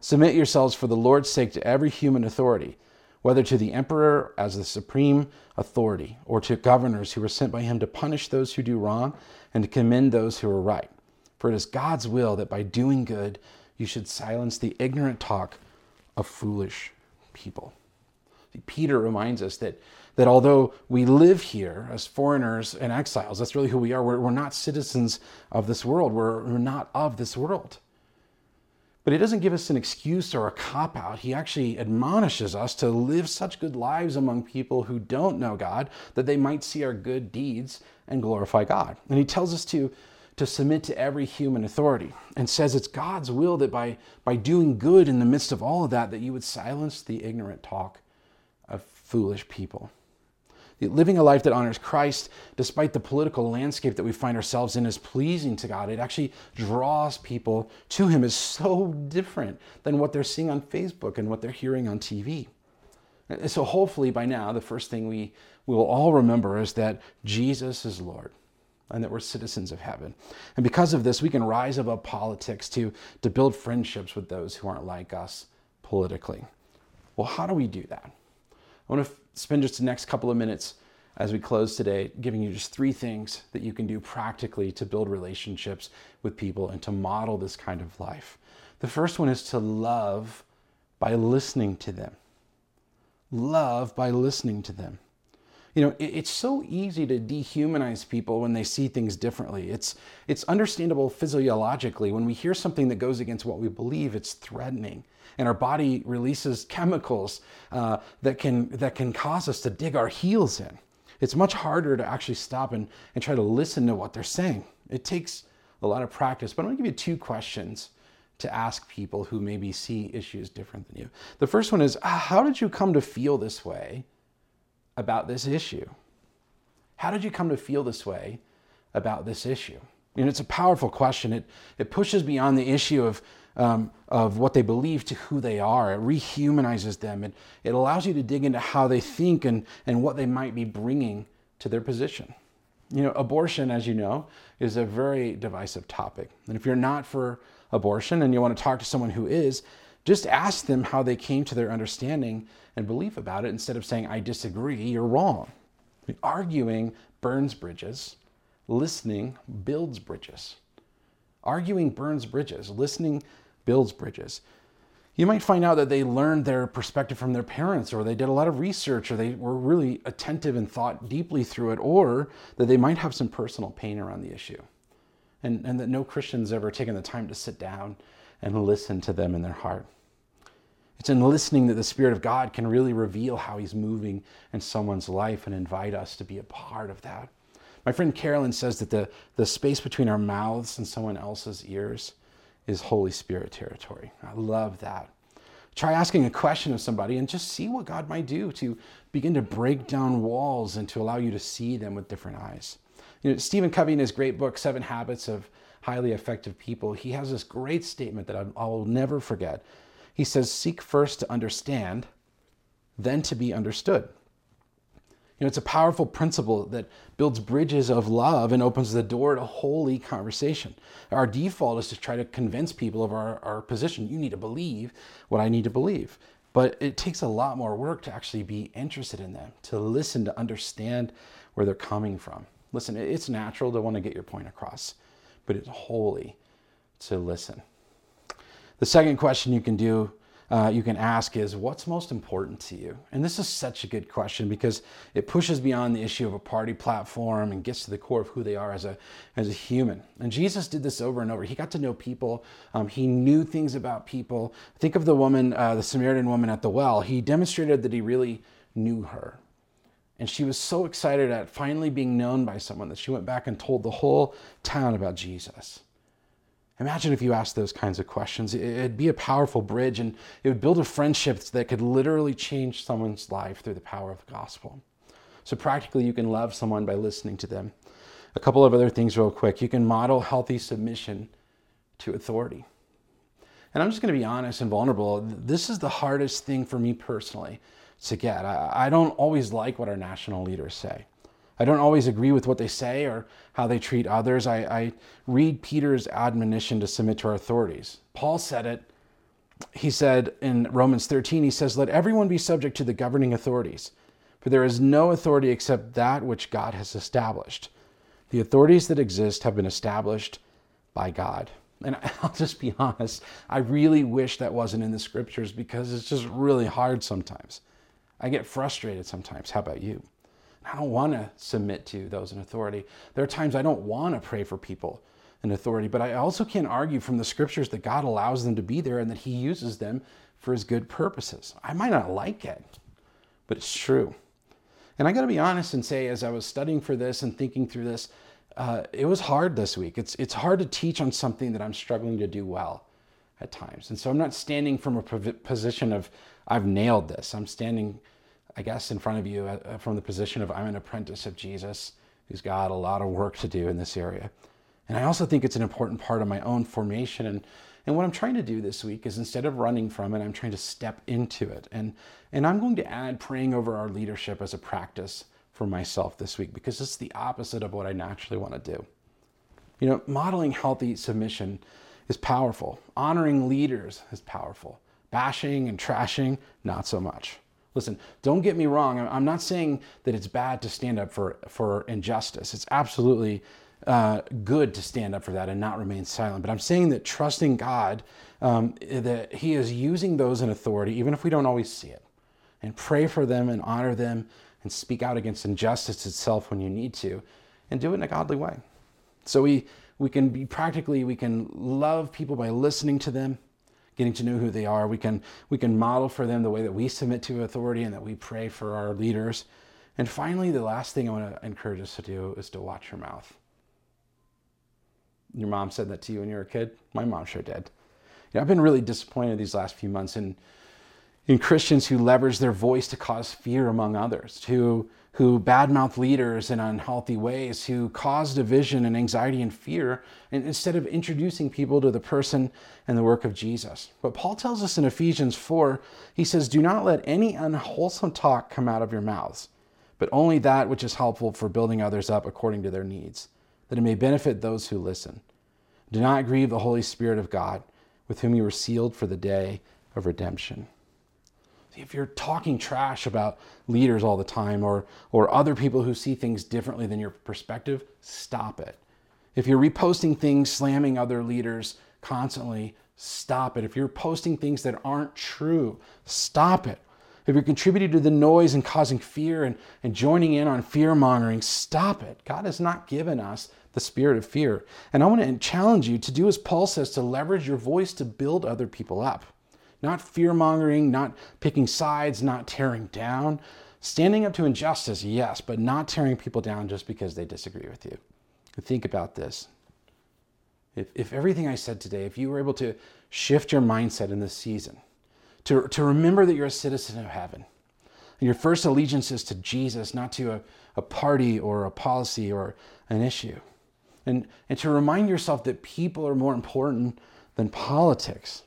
Submit yourselves for the Lord's sake to every human authority, whether to the emperor as the supreme authority, or to governors who were sent by him to punish those who do wrong and to commend those who are right. For it is God's will that by doing good, you should silence the ignorant talk of foolish people. Peter reminds us that, that although we live here as foreigners and exiles, that's really who we are. We're, we're not citizens of this world, we're, we're not of this world. But he doesn't give us an excuse or a cop out. He actually admonishes us to live such good lives among people who don't know God that they might see our good deeds and glorify God. And he tells us to, to submit to every human authority and says it's God's will that by, by doing good in the midst of all of that, that you would silence the ignorant talk of foolish people. Living a life that honors Christ, despite the political landscape that we find ourselves in, is pleasing to God. It actually draws people to Him, is so different than what they're seeing on Facebook and what they're hearing on TV. And so, hopefully, by now, the first thing we will all remember is that Jesus is Lord and that we're citizens of heaven. And because of this, we can rise above politics to, to build friendships with those who aren't like us politically. Well, how do we do that? I want to spend just the next couple of minutes as we close today giving you just three things that you can do practically to build relationships with people and to model this kind of life. The first one is to love by listening to them. Love by listening to them. You know, it's so easy to dehumanize people when they see things differently. It's, it's understandable physiologically. When we hear something that goes against what we believe, it's threatening. And our body releases chemicals uh, that, can, that can cause us to dig our heels in. It's much harder to actually stop and, and try to listen to what they're saying. It takes a lot of practice. But I'm to give you two questions to ask people who maybe see issues different than you. The first one is ah, How did you come to feel this way? About this issue? How did you come to feel this way about this issue? And it's a powerful question. It, it pushes beyond the issue of, um, of what they believe to who they are. It rehumanizes them. It, it allows you to dig into how they think and, and what they might be bringing to their position. You know, abortion, as you know, is a very divisive topic. And if you're not for abortion and you want to talk to someone who is, just ask them how they came to their understanding and belief about it instead of saying, I disagree, you're wrong. arguing burns bridges, listening builds bridges. Arguing burns bridges, listening builds bridges. You might find out that they learned their perspective from their parents, or they did a lot of research, or they were really attentive and thought deeply through it, or that they might have some personal pain around the issue. And, and that no Christian's ever taken the time to sit down and listen to them in their heart. It's in listening that the Spirit of God can really reveal how He's moving in someone's life and invite us to be a part of that. My friend Carolyn says that the, the space between our mouths and someone else's ears is Holy Spirit territory. I love that. Try asking a question of somebody and just see what God might do to begin to break down walls and to allow you to see them with different eyes. You know, Stephen Covey, in his great book, Seven Habits of Highly Effective People, he has this great statement that I, I will never forget. He says, Seek first to understand, then to be understood. You know, it's a powerful principle that builds bridges of love and opens the door to holy conversation. Our default is to try to convince people of our, our position. You need to believe what I need to believe. But it takes a lot more work to actually be interested in them, to listen, to understand where they're coming from. Listen, it's natural to want to get your point across, but it's holy to listen. The second question you can do, uh, you can ask is, what's most important to you? And this is such a good question because it pushes beyond the issue of a party platform and gets to the core of who they are as a as a human. And Jesus did this over and over. He got to know people. Um, he knew things about people. Think of the woman, uh, the Samaritan woman at the well. He demonstrated that he really knew her. And she was so excited at finally being known by someone that she went back and told the whole town about Jesus. Imagine if you asked those kinds of questions. It'd be a powerful bridge and it would build a friendship that could literally change someone's life through the power of the gospel. So, practically, you can love someone by listening to them. A couple of other things, real quick. You can model healthy submission to authority. And I'm just going to be honest and vulnerable. This is the hardest thing for me personally to get. I, don't always like what our national leaders say. I don't always agree with what they say or how they treat others. I, I read Peter's admonition to submit to our authorities. Paul said it. He said in Romans 13, he says, Let everyone be subject to the governing authorities, for there is no authority except that which God has established. The authorities that exist have been established by God. And I'll just be honest, I really wish that wasn't in the scriptures because it's just really hard sometimes. I get frustrated sometimes. How about you? I don't want to submit to those in authority. There are times I don't want to pray for people in authority, but I also can't argue from the scriptures that God allows them to be there and that He uses them for His good purposes. I might not like it, but it's true. And I got to be honest and say, as I was studying for this and thinking through this, uh, it was hard this week. It's it's hard to teach on something that I'm struggling to do well at times, and so I'm not standing from a position of I've nailed this. I'm standing I guess, in front of you uh, from the position of I'm an apprentice of Jesus who's got a lot of work to do in this area. And I also think it's an important part of my own formation. And, and what I'm trying to do this week is instead of running from it, I'm trying to step into it. And, and I'm going to add praying over our leadership as a practice for myself this week because it's the opposite of what I naturally want to do. You know, modeling healthy submission is powerful, honoring leaders is powerful, bashing and trashing, not so much. Listen, don't get me wrong. I'm not saying that it's bad to stand up for, for injustice. It's absolutely uh, good to stand up for that and not remain silent. But I'm saying that trusting God, um, that He is using those in authority, even if we don't always see it, and pray for them and honor them and speak out against injustice itself when you need to, and do it in a godly way. So we, we can be practically, we can love people by listening to them getting to know who they are. We can, we can model for them the way that we submit to authority and that we pray for our leaders. And finally, the last thing I want to encourage us to do is to watch your mouth. Your mom said that to you when you were a kid? My mom sure did. You know, I've been really disappointed these last few months in, in Christians who leverage their voice to cause fear among others, who who badmouth leaders in unhealthy ways, who cause division and anxiety and fear, and instead of introducing people to the person and the work of Jesus. But Paul tells us in Ephesians 4, he says, Do not let any unwholesome talk come out of your mouths, but only that which is helpful for building others up according to their needs, that it may benefit those who listen. Do not grieve the Holy Spirit of God, with whom you were sealed for the day of redemption if you're talking trash about leaders all the time or, or other people who see things differently than your perspective, stop it. If you're reposting things, slamming other leaders constantly, stop it. If you're posting things that aren't true, stop it. If you're contributing to the noise and causing fear and, and joining in on fear mongering, stop it. God has not given us the spirit of fear. And I want to challenge you to do as Paul says to leverage your voice to build other people up. Not fear mongering, not picking sides, not tearing down. Standing up to injustice, yes, but not tearing people down just because they disagree with you. Think about this. If, if everything I said today, if you were able to shift your mindset in this season, to, to remember that you're a citizen of heaven, and your first allegiance is to Jesus, not to a, a party or a policy or an issue. And, and to remind yourself that people are more important than politics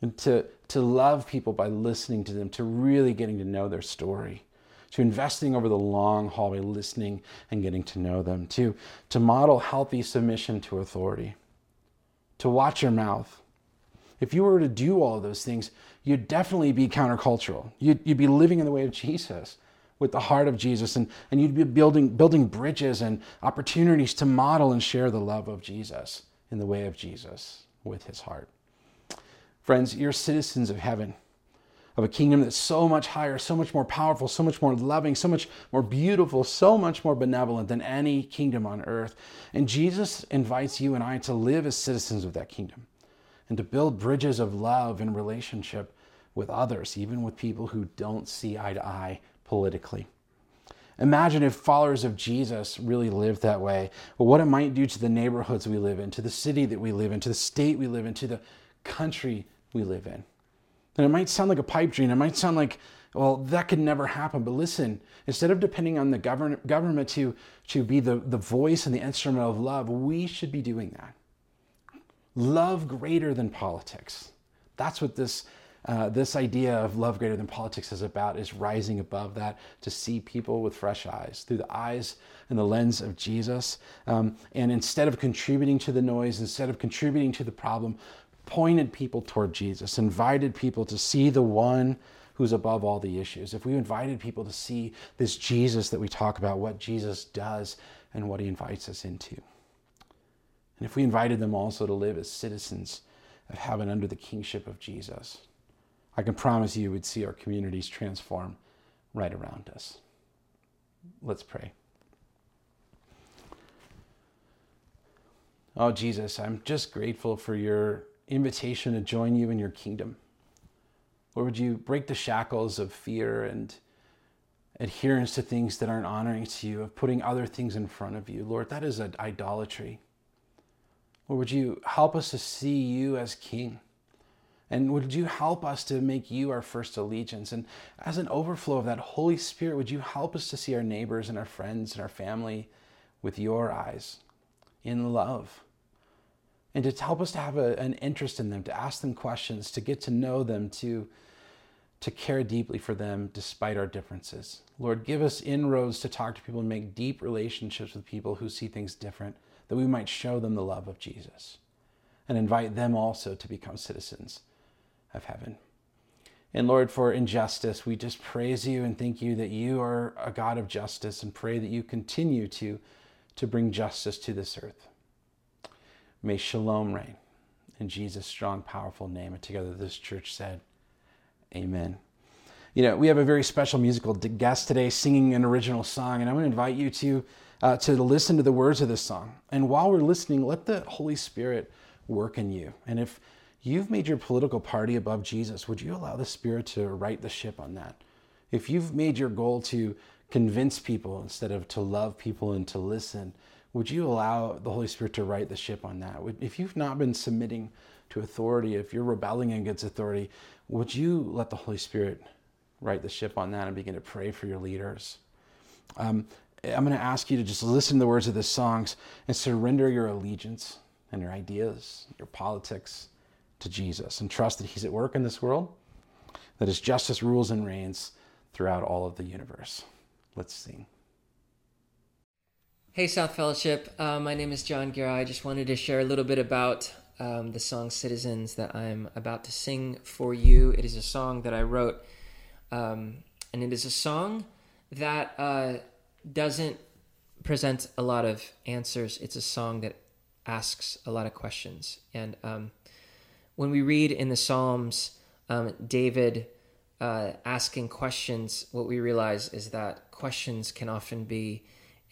and to, to love people by listening to them, to really getting to know their story, to investing over the long haul by listening and getting to know them, to, to model healthy submission to authority, to watch your mouth. If you were to do all of those things, you'd definitely be countercultural. You'd, you'd be living in the way of Jesus with the heart of Jesus, and, and you'd be building, building bridges and opportunities to model and share the love of Jesus in the way of Jesus with his heart. Friends, you're citizens of heaven, of a kingdom that's so much higher, so much more powerful, so much more loving, so much more beautiful, so much more benevolent than any kingdom on earth. And Jesus invites you and I to live as citizens of that kingdom and to build bridges of love and relationship with others, even with people who don't see eye to eye politically. Imagine if followers of Jesus really lived that way. Well, what it might do to the neighborhoods we live in, to the city that we live in, to the state we live in, to the country we live in. And it might sound like a pipe dream. It might sound like, well, that could never happen. But listen, instead of depending on the govern- government to, to be the, the voice and the instrument of love, we should be doing that. Love greater than politics. That's what this uh, this idea of love greater than politics is about is rising above that to see people with fresh eyes through the eyes and the lens of Jesus. Um, and instead of contributing to the noise, instead of contributing to the problem, pointed people toward Jesus, invited people to see the one who's above all the issues. If we invited people to see this Jesus that we talk about, what Jesus does and what he invites us into. And if we invited them also to live as citizens of heaven under the kingship of Jesus, I can promise you we'd see our communities transform right around us. Let's pray. Oh, Jesus, I'm just grateful for your invitation to join you in your kingdom. Lord, would you break the shackles of fear and adherence to things that aren't honoring to you, of putting other things in front of you? Lord, that is an idolatry. Lord, would you help us to see you as King? And would you help us to make you our first allegiance? And as an overflow of that Holy Spirit, would you help us to see our neighbors and our friends and our family with your eyes in love? And to help us to have a, an interest in them, to ask them questions, to get to know them, to, to care deeply for them despite our differences. Lord, give us inroads to talk to people and make deep relationships with people who see things different, that we might show them the love of Jesus and invite them also to become citizens of heaven. And Lord, for injustice, we just praise you and thank you that you are a God of justice and pray that you continue to, to bring justice to this earth. May shalom reign. In Jesus' strong, powerful name. And together this church said, Amen. You know, we have a very special musical guest today singing an original song, and I'm going to invite you to, uh, to listen to the words of this song. And while we're listening, let the Holy Spirit work in you. And if you've made your political party above Jesus, would you allow the Spirit to right the ship on that? If you've made your goal to convince people instead of to love people and to listen, would you allow the Holy Spirit to right the ship on that? If you've not been submitting to authority, if you're rebelling against authority, would you let the Holy Spirit right the ship on that and begin to pray for your leaders? Um, I'm going to ask you to just listen to the words of the songs and surrender your allegiance and your ideas, your politics, to Jesus and trust that He's at work in this world, that His justice rules and reigns throughout all of the universe. Let's sing. Hey, South Fellowship. Uh, my name is John Guerra. I just wanted to share a little bit about um, the song Citizens that I'm about to sing for you. It is a song that I wrote, um, and it is a song that uh, doesn't present a lot of answers. It's a song that asks a lot of questions. And um, when we read in the Psalms um, David uh, asking questions, what we realize is that questions can often be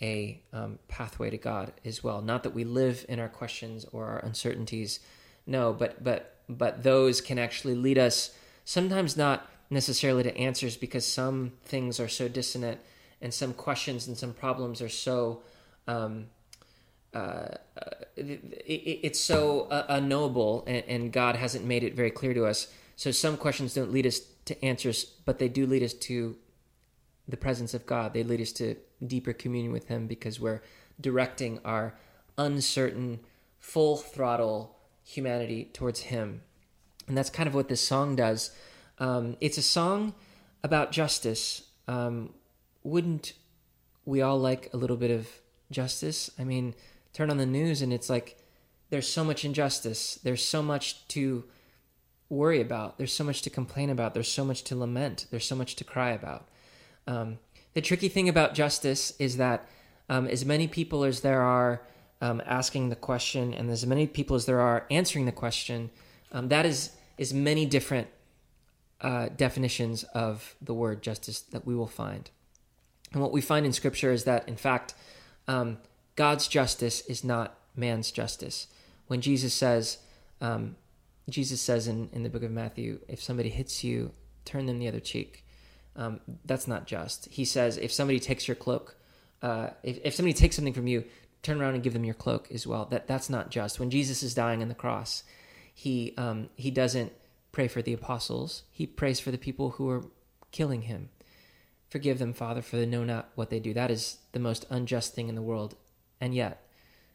a um, pathway to God as well. Not that we live in our questions or our uncertainties, no, but but but those can actually lead us sometimes not necessarily to answers because some things are so dissonant and some questions and some problems are so um, uh, it, it's so uh, unknowable, and, and, God hasn't made it very clear to us. So some questions don't lead us to answers, but they do lead us to the presence of God. They lead us to deeper communion with Him because we're directing our uncertain, full throttle humanity towards Him. And that's kind of what this song does. Um, it's a song about justice. Um, wouldn't we all like a little bit of justice? I mean, turn on the news and it's like there's so much injustice. There's so much to worry about. There's so much to complain about. There's so much to lament. There's so much to cry about. Um, the tricky thing about justice is that um, as many people as there are um, asking the question, and as many people as there are answering the question, um, that is is many different uh, definitions of the word justice that we will find. And what we find in Scripture is that, in fact, um, God's justice is not man's justice. When Jesus says, um, Jesus says in, in the book of Matthew, if somebody hits you, turn them the other cheek. Um, that's not just. He says, if somebody takes your cloak, uh, if, if somebody takes something from you, turn around and give them your cloak as well. That that's not just. When Jesus is dying on the cross, he um, he doesn't pray for the apostles. He prays for the people who are killing him. Forgive them, Father, for they know not what they do. That is the most unjust thing in the world. And yet,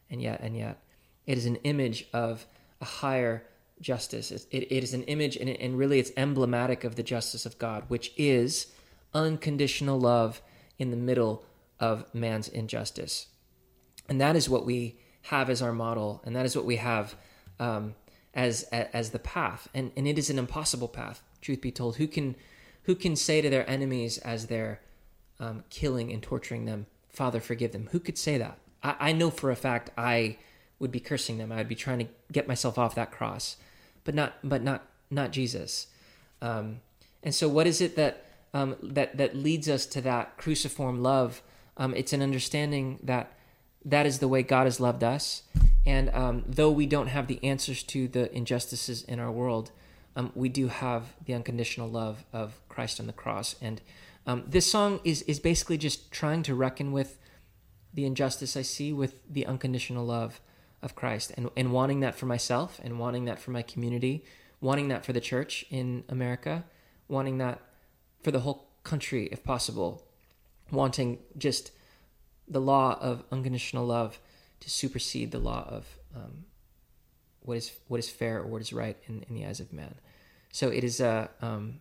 and yet, and yet, it is an image of a higher justice. It, it is an image, and, and really it's emblematic of the justice of God, which is unconditional love in the middle of man's injustice. And that is what we have as our model, and that is what we have um, as, as the path. And, and it is an impossible path, truth be told. Who can who can say to their enemies as they're um, killing and torturing them, Father, forgive them? Who could say that? I, I know for a fact I would be cursing them. I would be trying to get myself off that cross, but not, but not, not Jesus. Um, and so, what is it that um, that that leads us to that cruciform love? Um, it's an understanding that that is the way God has loved us, and um, though we don't have the answers to the injustices in our world, um, we do have the unconditional love of Christ on the cross. And um, this song is, is basically just trying to reckon with the injustice I see with the unconditional love of Christ and, and wanting that for myself and wanting that for my community, wanting that for the church in America, wanting that for the whole country if possible, wanting just the law of unconditional love to supersede the law of um, what is what is fair or what is right in, in the eyes of man. So it is a um,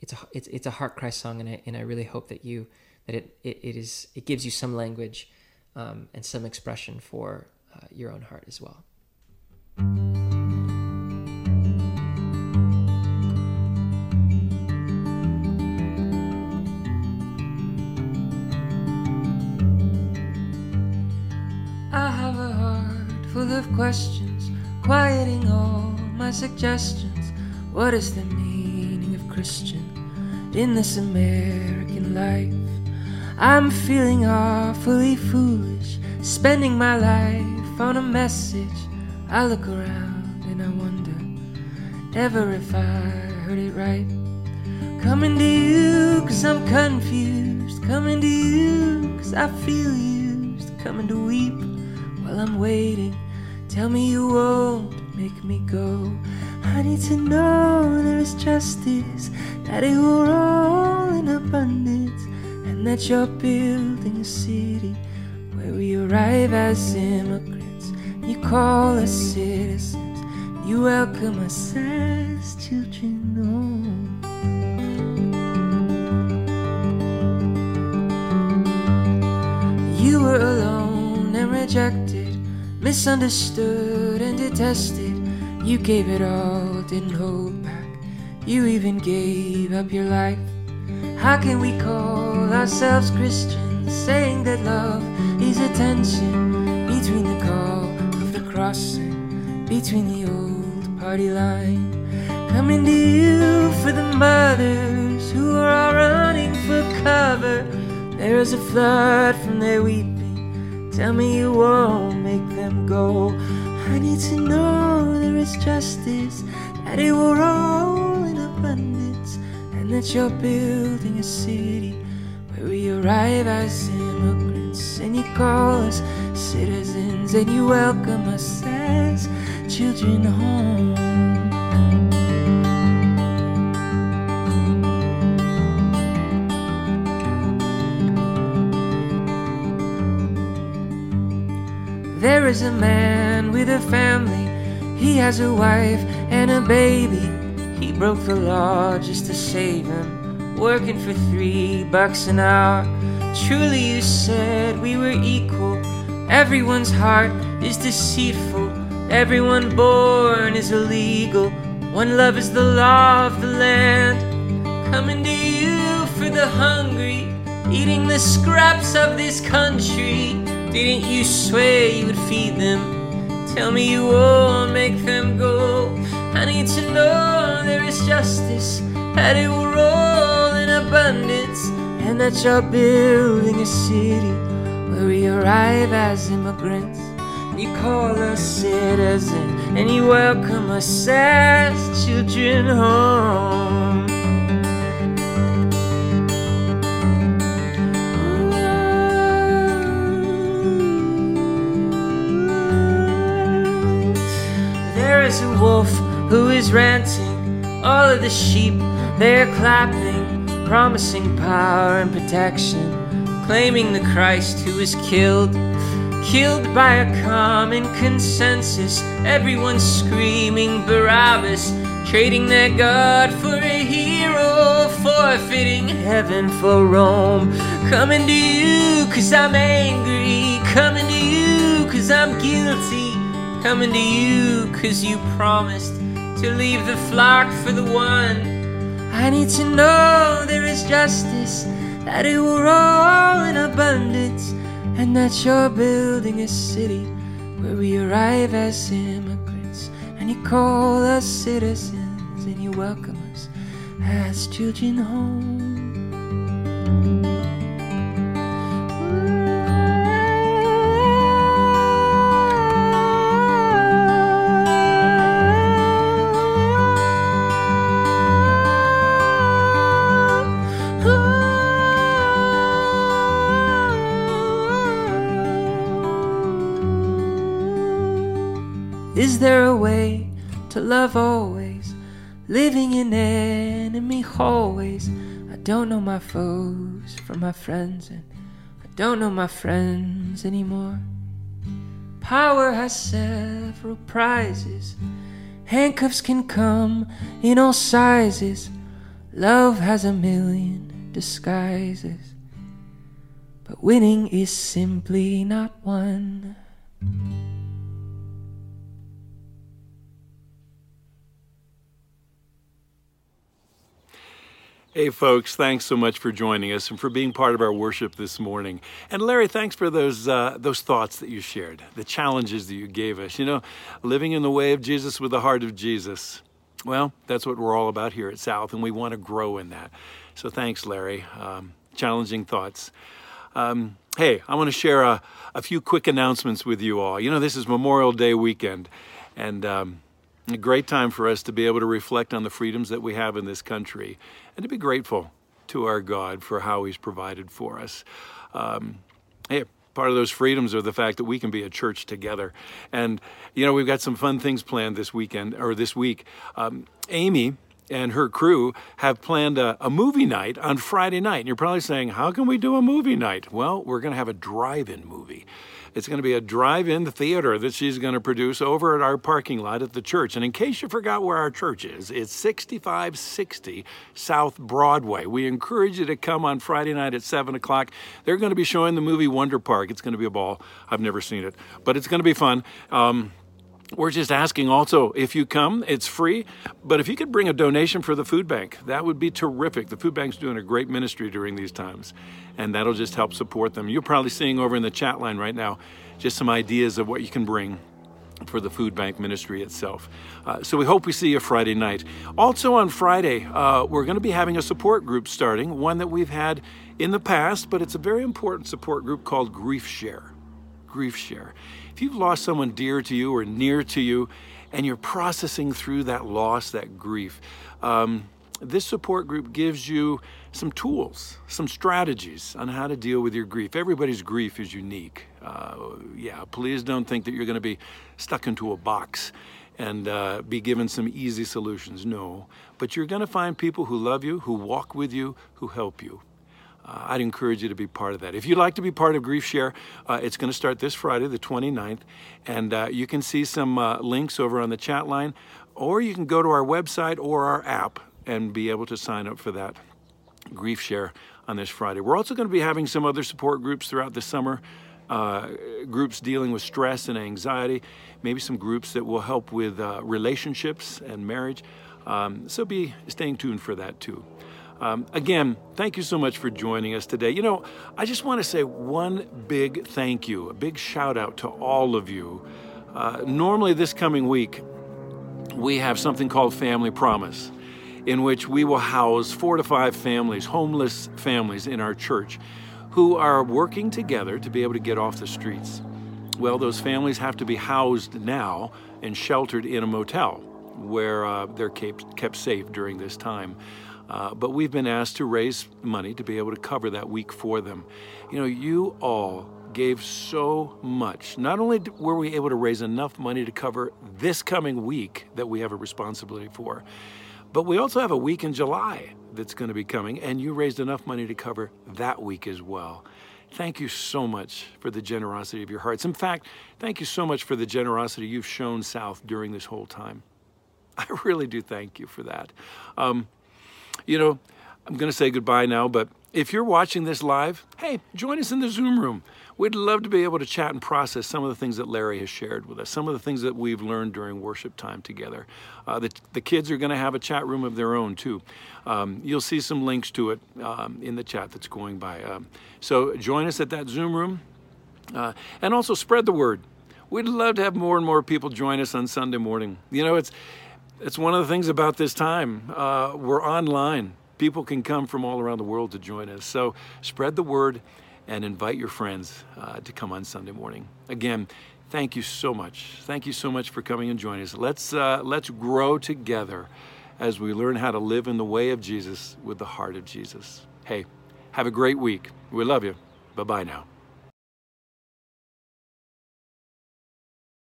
it's a it's, it's a heart cry song, and I and I really hope that you that it it, it is it gives you some language um, and some expression for uh, your own heart as well. I have a heart full of questions, quieting all my suggestions. What is the meaning of Christian in this American life? I'm feeling awfully foolish, spending my life on a message. I look around and I wonder, ever if I heard it right. Coming to you cause I'm confused, coming to you cause I feel used, coming to weep while I'm waiting. Tell me you won't make me go. I need to know there is justice, that it will roll in abundance, and that you're building a city where we arrive as immigrants. You call us citizens, you welcome us as children home. You were alone and rejected, misunderstood and detested. You gave it all, didn't hold back. You even gave up your life. How can we call ourselves Christians, saying that love is a tension between the call of the cross and between the old party line? Coming to you for the mothers who are all running for cover. There is a flood from their weeping. Tell me you won't make them go. I need to know there is justice, that it will roll in abundance, and that you're building a city where we arrive as immigrants, and you call us citizens, and you welcome us as children home. There is a man with a family. He has a wife and a baby. He broke the law just to save him. Working for three bucks an hour. Truly, you said we were equal. Everyone's heart is deceitful. Everyone born is illegal. One love is the law of the land. Coming to you for the hungry, eating the scraps of this country. Didn't you swear you would feed them? Tell me you won't make them go. I need to know there is justice, that it will roll in abundance, and that you're building a city where we arrive as immigrants. You call us citizens, and you welcome us as children home. There is a wolf who is ranting. All of the sheep, they're clapping, promising power and protection, claiming the Christ who was killed. Killed by a common consensus, everyone screaming Barabbas, trading their God for a hero, forfeiting heaven for Rome. Coming to you, cause I'm angry, coming to you, cause I'm guilty. Coming to you cause you promised to leave the flock for the one. I need to know there is justice, that it will roll in abundance, and that you're building a city where we arrive as immigrants. And you call us citizens, and you welcome us as children home. Love always, living in enemy hallways? I don't know my foes from my friends, and I don't know my friends anymore. Power has several prizes, handcuffs can come in all sizes. Love has a million disguises, but winning is simply not one. Hey, folks, thanks so much for joining us and for being part of our worship this morning. And Larry, thanks for those, uh, those thoughts that you shared, the challenges that you gave us. You know, living in the way of Jesus with the heart of Jesus. Well, that's what we're all about here at South, and we want to grow in that. So thanks, Larry. Um, challenging thoughts. Um, hey, I want to share a, a few quick announcements with you all. You know, this is Memorial Day weekend, and um, a great time for us to be able to reflect on the freedoms that we have in this country and to be grateful to our God for how He's provided for us. Um, hey, part of those freedoms are the fact that we can be a church together. And, you know, we've got some fun things planned this weekend or this week. Um, Amy, and her crew have planned a, a, movie night on Friday night. And you're probably saying, how can we do a movie night? Well, we're going to have a drive in movie. It's going to be a drive in theater that she's going to produce over at our parking lot at the church. And in case you forgot where our church is, it's 6560 South Broadway. We encourage you to come on Friday night at 7 o'clock. They're going to be showing the movie Wonder Park. It's going to be a ball. I've never seen it, but it's going to be fun. Um, we're just asking also if you come, it's free, but if you could bring a donation for the food bank, that would be terrific. The food bank's doing a great ministry during these times, and that'll just help support them. You're probably seeing over in the chat line right now just some ideas of what you can bring for the food bank ministry itself. Uh, so we hope we see you Friday night. Also on Friday, uh, we're going to be having a support group starting, one that we've had in the past, but it's a very important support group called Grief Share. Grief Share. If you've lost someone dear to you or near to you, and you're processing through that loss, that grief, um, this support group gives you some tools, some strategies on how to deal with your grief. Everybody's grief is unique. Uh, yeah, please don't think that you're going to be stuck into a box and uh, be given some easy solutions. No, but you're going to find people who love you, who walk with you, who help you. Uh, I'd encourage you to be part of that. If you'd like to be part of Grief Share, uh, it's going to start this Friday, the 29th, and uh, you can see some uh, links over on the chat line, or you can go to our website or our app and be able to sign up for that Grief Share on this Friday. We're also going to be having some other support groups throughout the summer uh, groups dealing with stress and anxiety, maybe some groups that will help with uh, relationships and marriage. Um, so be staying tuned for that too. Um, again, thank you so much for joining us today. You know, I just want to say one big thank you, a big shout out to all of you. Uh, normally, this coming week, we have something called Family Promise, in which we will house four to five families, homeless families in our church, who are working together to be able to get off the streets. Well, those families have to be housed now and sheltered in a motel where uh, they're kept, kept safe during this time. Uh, but we've been asked to raise money to be able to cover that week for them. You know, you all gave so much. Not only were we able to raise enough money to cover this coming week that we have a responsibility for, but we also have a week in July that's going to be coming, and you raised enough money to cover that week as well. Thank you so much for the generosity of your hearts. In fact, thank you so much for the generosity you've shown South during this whole time. I really do thank you for that. Um, you know, I'm going to say goodbye now, but if you're watching this live, hey, join us in the Zoom room. We'd love to be able to chat and process some of the things that Larry has shared with us, some of the things that we've learned during worship time together. Uh, the, the kids are going to have a chat room of their own, too. Um, you'll see some links to it um, in the chat that's going by. Um, so join us at that Zoom room uh, and also spread the word. We'd love to have more and more people join us on Sunday morning. You know, it's, it's one of the things about this time. Uh, we're online. People can come from all around the world to join us. So spread the word and invite your friends uh, to come on Sunday morning. Again, thank you so much. Thank you so much for coming and joining us. Let's, uh, let's grow together as we learn how to live in the way of Jesus with the heart of Jesus. Hey, have a great week. We love you. Bye bye now.